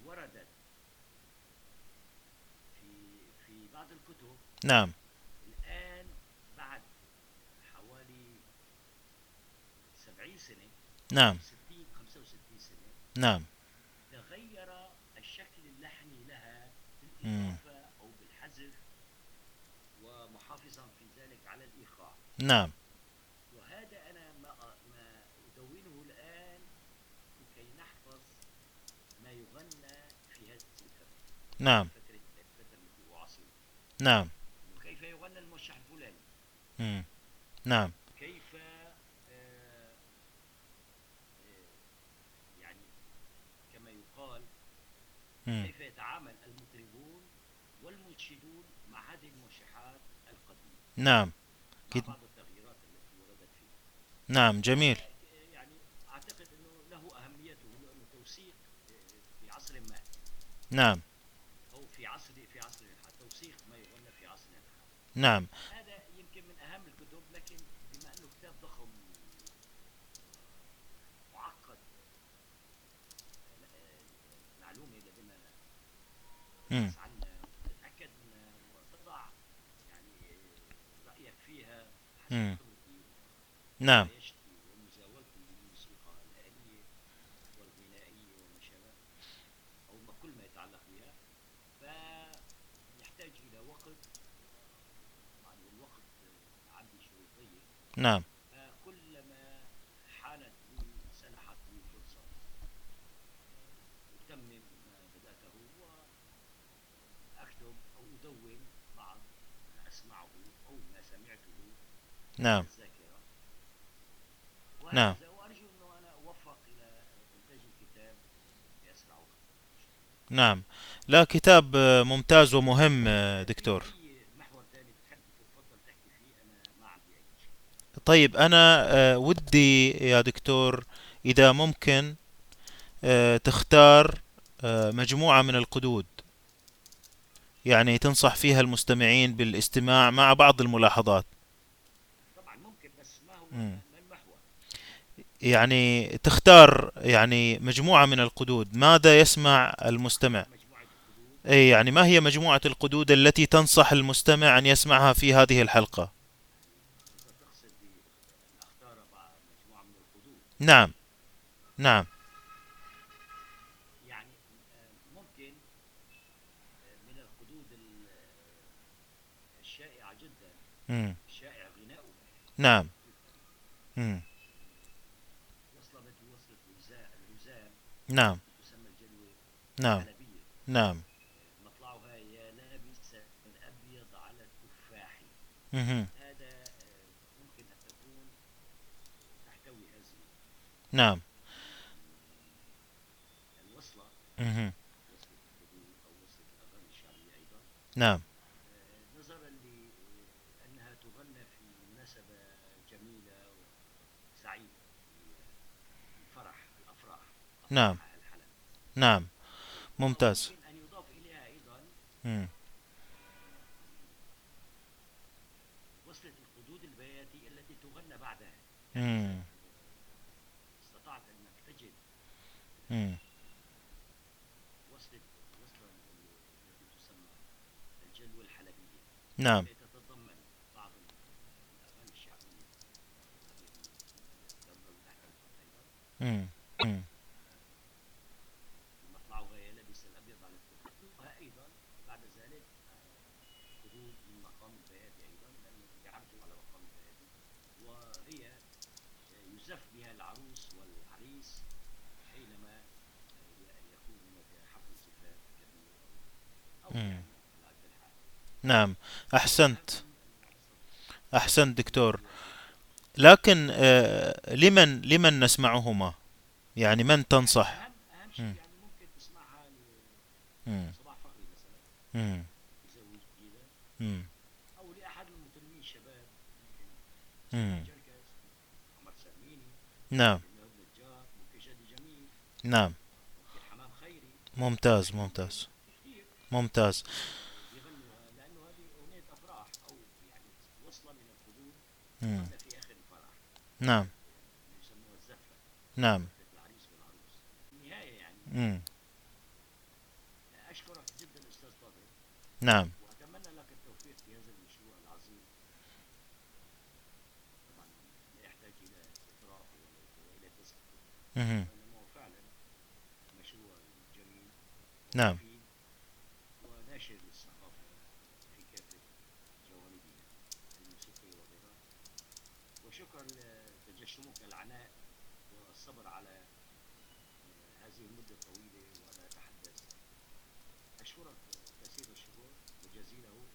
وردت في في بعض الكتب نعم. الآن بعد حوالي 70 سنة نعم. 60 65 سنة نعم. تغير الشكل اللحني لها. بالإضافة أو بالحذف ومحافظا في ذلك على الإيقاع. نعم. وهذا أنا ما ما أدونه الآن لكي نحفظ ما يغنى في هذه الفترة. نعم. فترة الفترة التي أعاصرها نعم. كيف يغنى الموشح الفلاني. نعم كيف آه، آه، يعني كما يقال مم. كيف يتعامل المطربون والمنشدون مع هذه الموشحات القديمة؟ نعم. مع كد- بعض التغييرات التي وردت فيها نعم جميل. يعني أعتقد أنه له أهميته لأنه توثيق آه، في عصر ما. نعم. أو في عصر في عصر الحال توثيق ما يغنى في عصر الحال نعم هذا يمكن من أهم الكتب لكن بما أنه كتاب ضخم معقد آه، معلومة لدينا مم. نبحث عنها تتأكد منها وتضع يعني رأيك فيها حسب مم. خبرتي نعم وعيشتي ومزاولتي للموسيقى الآلية والغنائية وما شابه أو ما كل ما يتعلق بها فيحتاج إلى وقت طبعا والوقت شوي ضيق نعم فكلما حانت لي سنحت لي فرصة أتمم ما بدأته وأكتب أو أدون بعض ما أسمعه أو ما سمعته نعم. نعم. نعم. لا كتاب ممتاز ومهم دكتور. طيب أنا آه، ودي يا دكتور إذا ممكن آه، تختار آه، مجموعة من القدود. يعني تنصح فيها المستمعين بالاستماع مع بعض الملاحظات طبعا ممكن بس ما هو مم. ما المحور يعني تختار يعني مجموعة من القدود. ماذا يسمع المستمع؟ أي يعني ما هي مجموعة القدود التي تنصح المستمع أن يسمعها في هذه الحلقة؟ نعم نعم. يعني ممكن من الحدود ال- الشائعه جدا. مم. الشائع غناؤها نعم. الوزان نعم. تسمى الجلوه نعم. نعم. مطلعها يا لابس الابيض على التفاح. هذا ممكن ان تكون تحتوي هذه نعم. الوصله مهم. وصله الحدود أو وصله الاغاني الشعبيه أيضا نعم آه، نظرا لانها تغنى في مناسبه جميله وسعيده الفرح الافراح نعم. نعم ممتاز ان يضاف مم. وصله الحدود البياتي التي تغنى بعدها. استطعت انك تجد مم. وصلة التي تسمى الجلوة الحلبية نعم تتضمن بعض الأغاني الشعبية أيضا. مطلعها يا لابس الأبيض على التفاح وأيضا بعد ذلك آه، حدود من مقام البياتي أيضا لأنه يعرجوا على مقام البياتي وهي آه، يزف بها العروس والعريس حينما آه، ي- يكون هناك حفل زفاف كبير أو أو مم. يعني على قد الحال نعم أحسنت. أحسنت دكتور. لكن آه، لمن لمن نسمعهما؟ يعني من تنصح؟ اهم شيء. يعني ممكن. أو لاحد المطربين الشباب نعم. نعم. ممتاز ممتاز. ممتاز يغنوها لأنه هذه اغنيه افراح أو يعني وصله من الحدود مم. نعم نعم زفة العريس والعروس في النهايه يعني مم. اشكرك جدا أستاذ فاضل نعم واتمنى لك التوفيق في هذا المشروع العظيم طبعا لا يحتاج إلى اطراف ولا- والى. وانما هو فعلا مشروع جميل نعم ومفيد وناشر للثقافه في كافه جوانبها الموسيقيه وغيرها وشكرا لتجشمك العناء والصبر على آه، هذه المده الطويله وأنا اتحدث اشكرك كثير الشكر وجزيله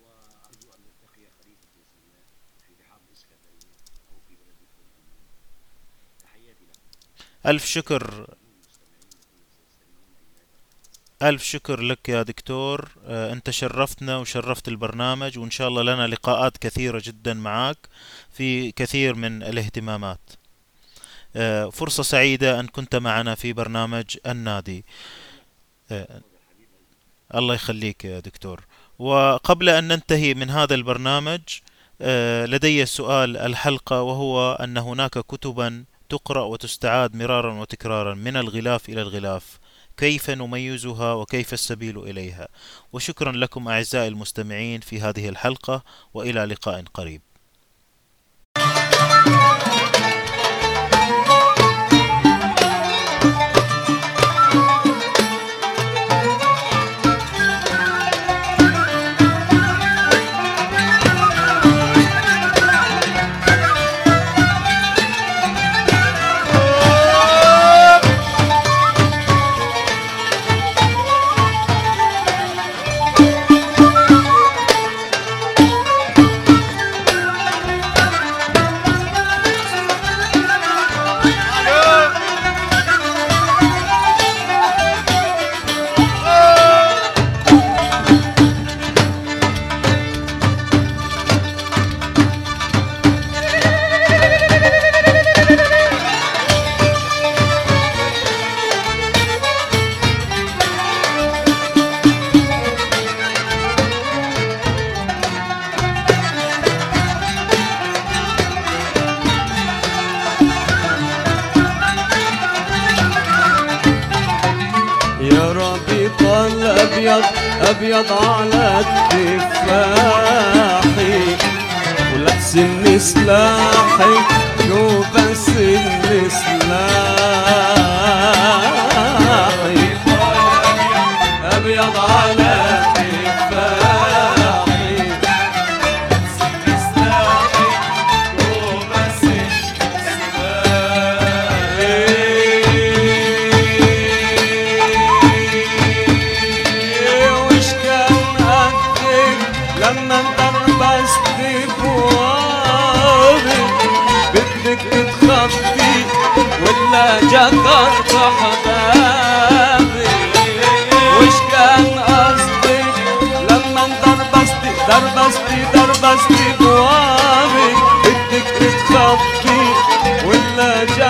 وارجو ان نلتقي قريبا باذن الله في بحار الاسكندريه أو في بلدكم عمان تحياتي لكم ألف شكر. ألف شكر لك يا دكتور. آه، أنت شرفتنا وشرفت البرنامج وإن شاء الله لنا لقاءات كثيرة جدا معك في كثير من الاهتمامات. آه، فرصة سعيدة أن كنت معنا في برنامج النادي. آه، الله يخليك يا دكتور. وقبل أن ننتهي من هذا البرنامج لدي سؤال الحلقة وهو أن هناك كتبا تقرأ وتستعاد مرارا وتكرارا من الغلاف إلى الغلاف كيف نميزها وكيف السبيل إليها؟ وشكرا لكم أعزائي المستمعين في هذه الحلقة وإلى لقاء قريب. Raja.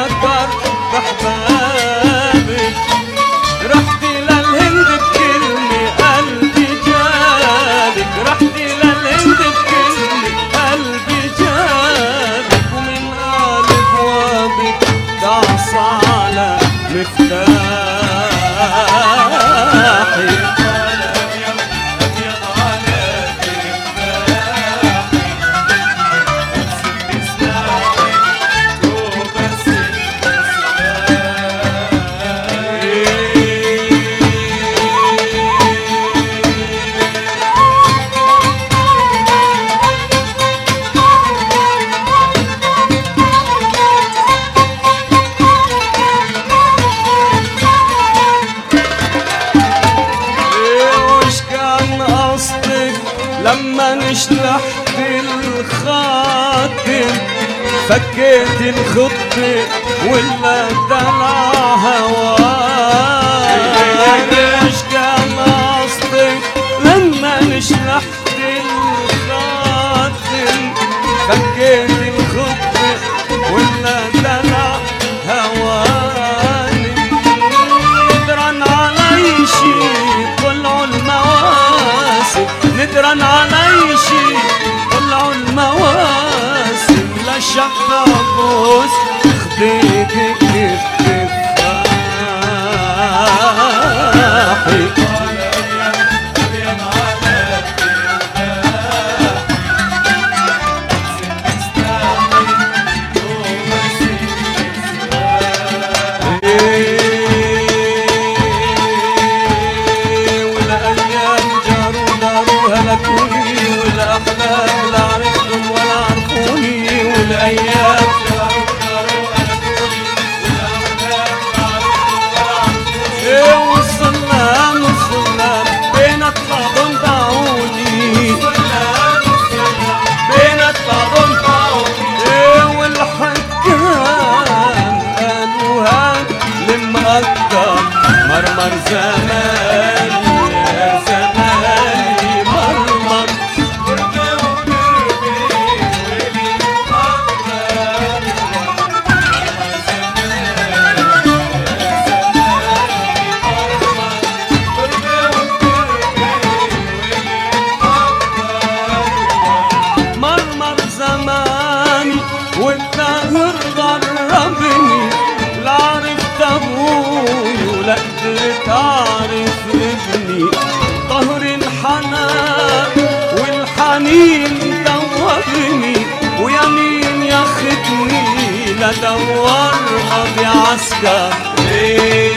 بدور قضي عسكر. ليه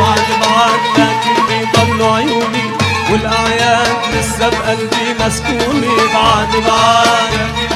وعلى بعدك اللي عيوني والأعياد لسه بقلبي مسكوني. بعد بعدك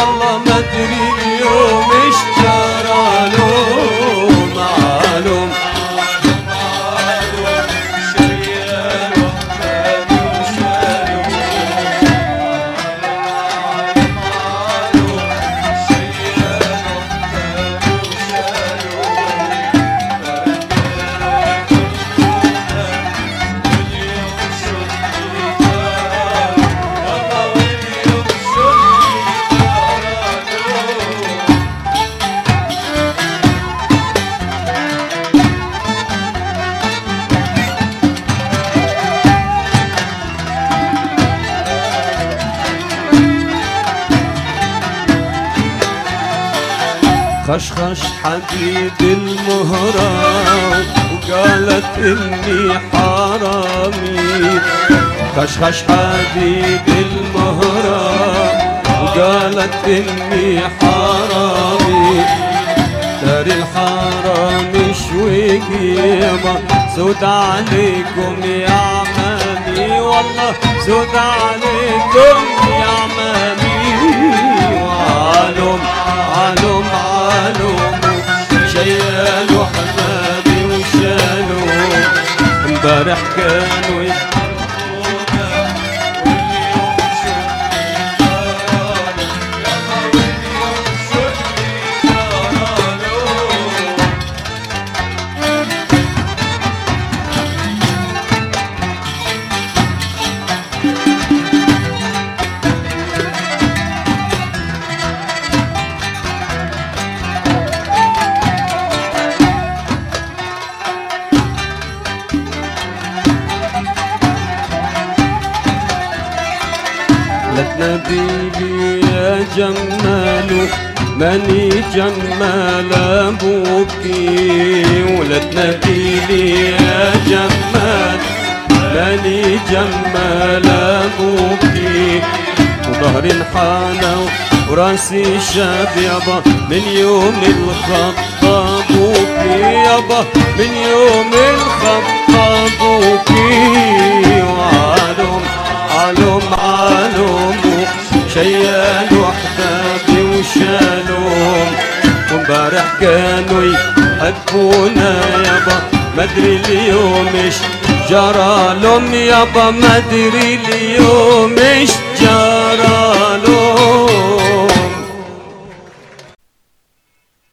جرالهم والله إني حرامي. خشخش حديد المهرة وقالت إني حرامي. دار الحرام شوي قيمة سود عليكم يا عمامي والله سود عليكم يا عمامي. وعلوم علوم كانوا يحبونا ابوكي ولا تناديلي يا جمال؟ ماني جمال ابوكي وظهري انحنى وراسي شاب يابا من يوم الخطاب ابوكي يابا من يوم الخطاب ابوكي وعلوم علوم علوم شيالوا كانوا يحبونا يابا ما ادري اليوم إيش جرالهم يابا ما ادري اليوم إيش جرالهم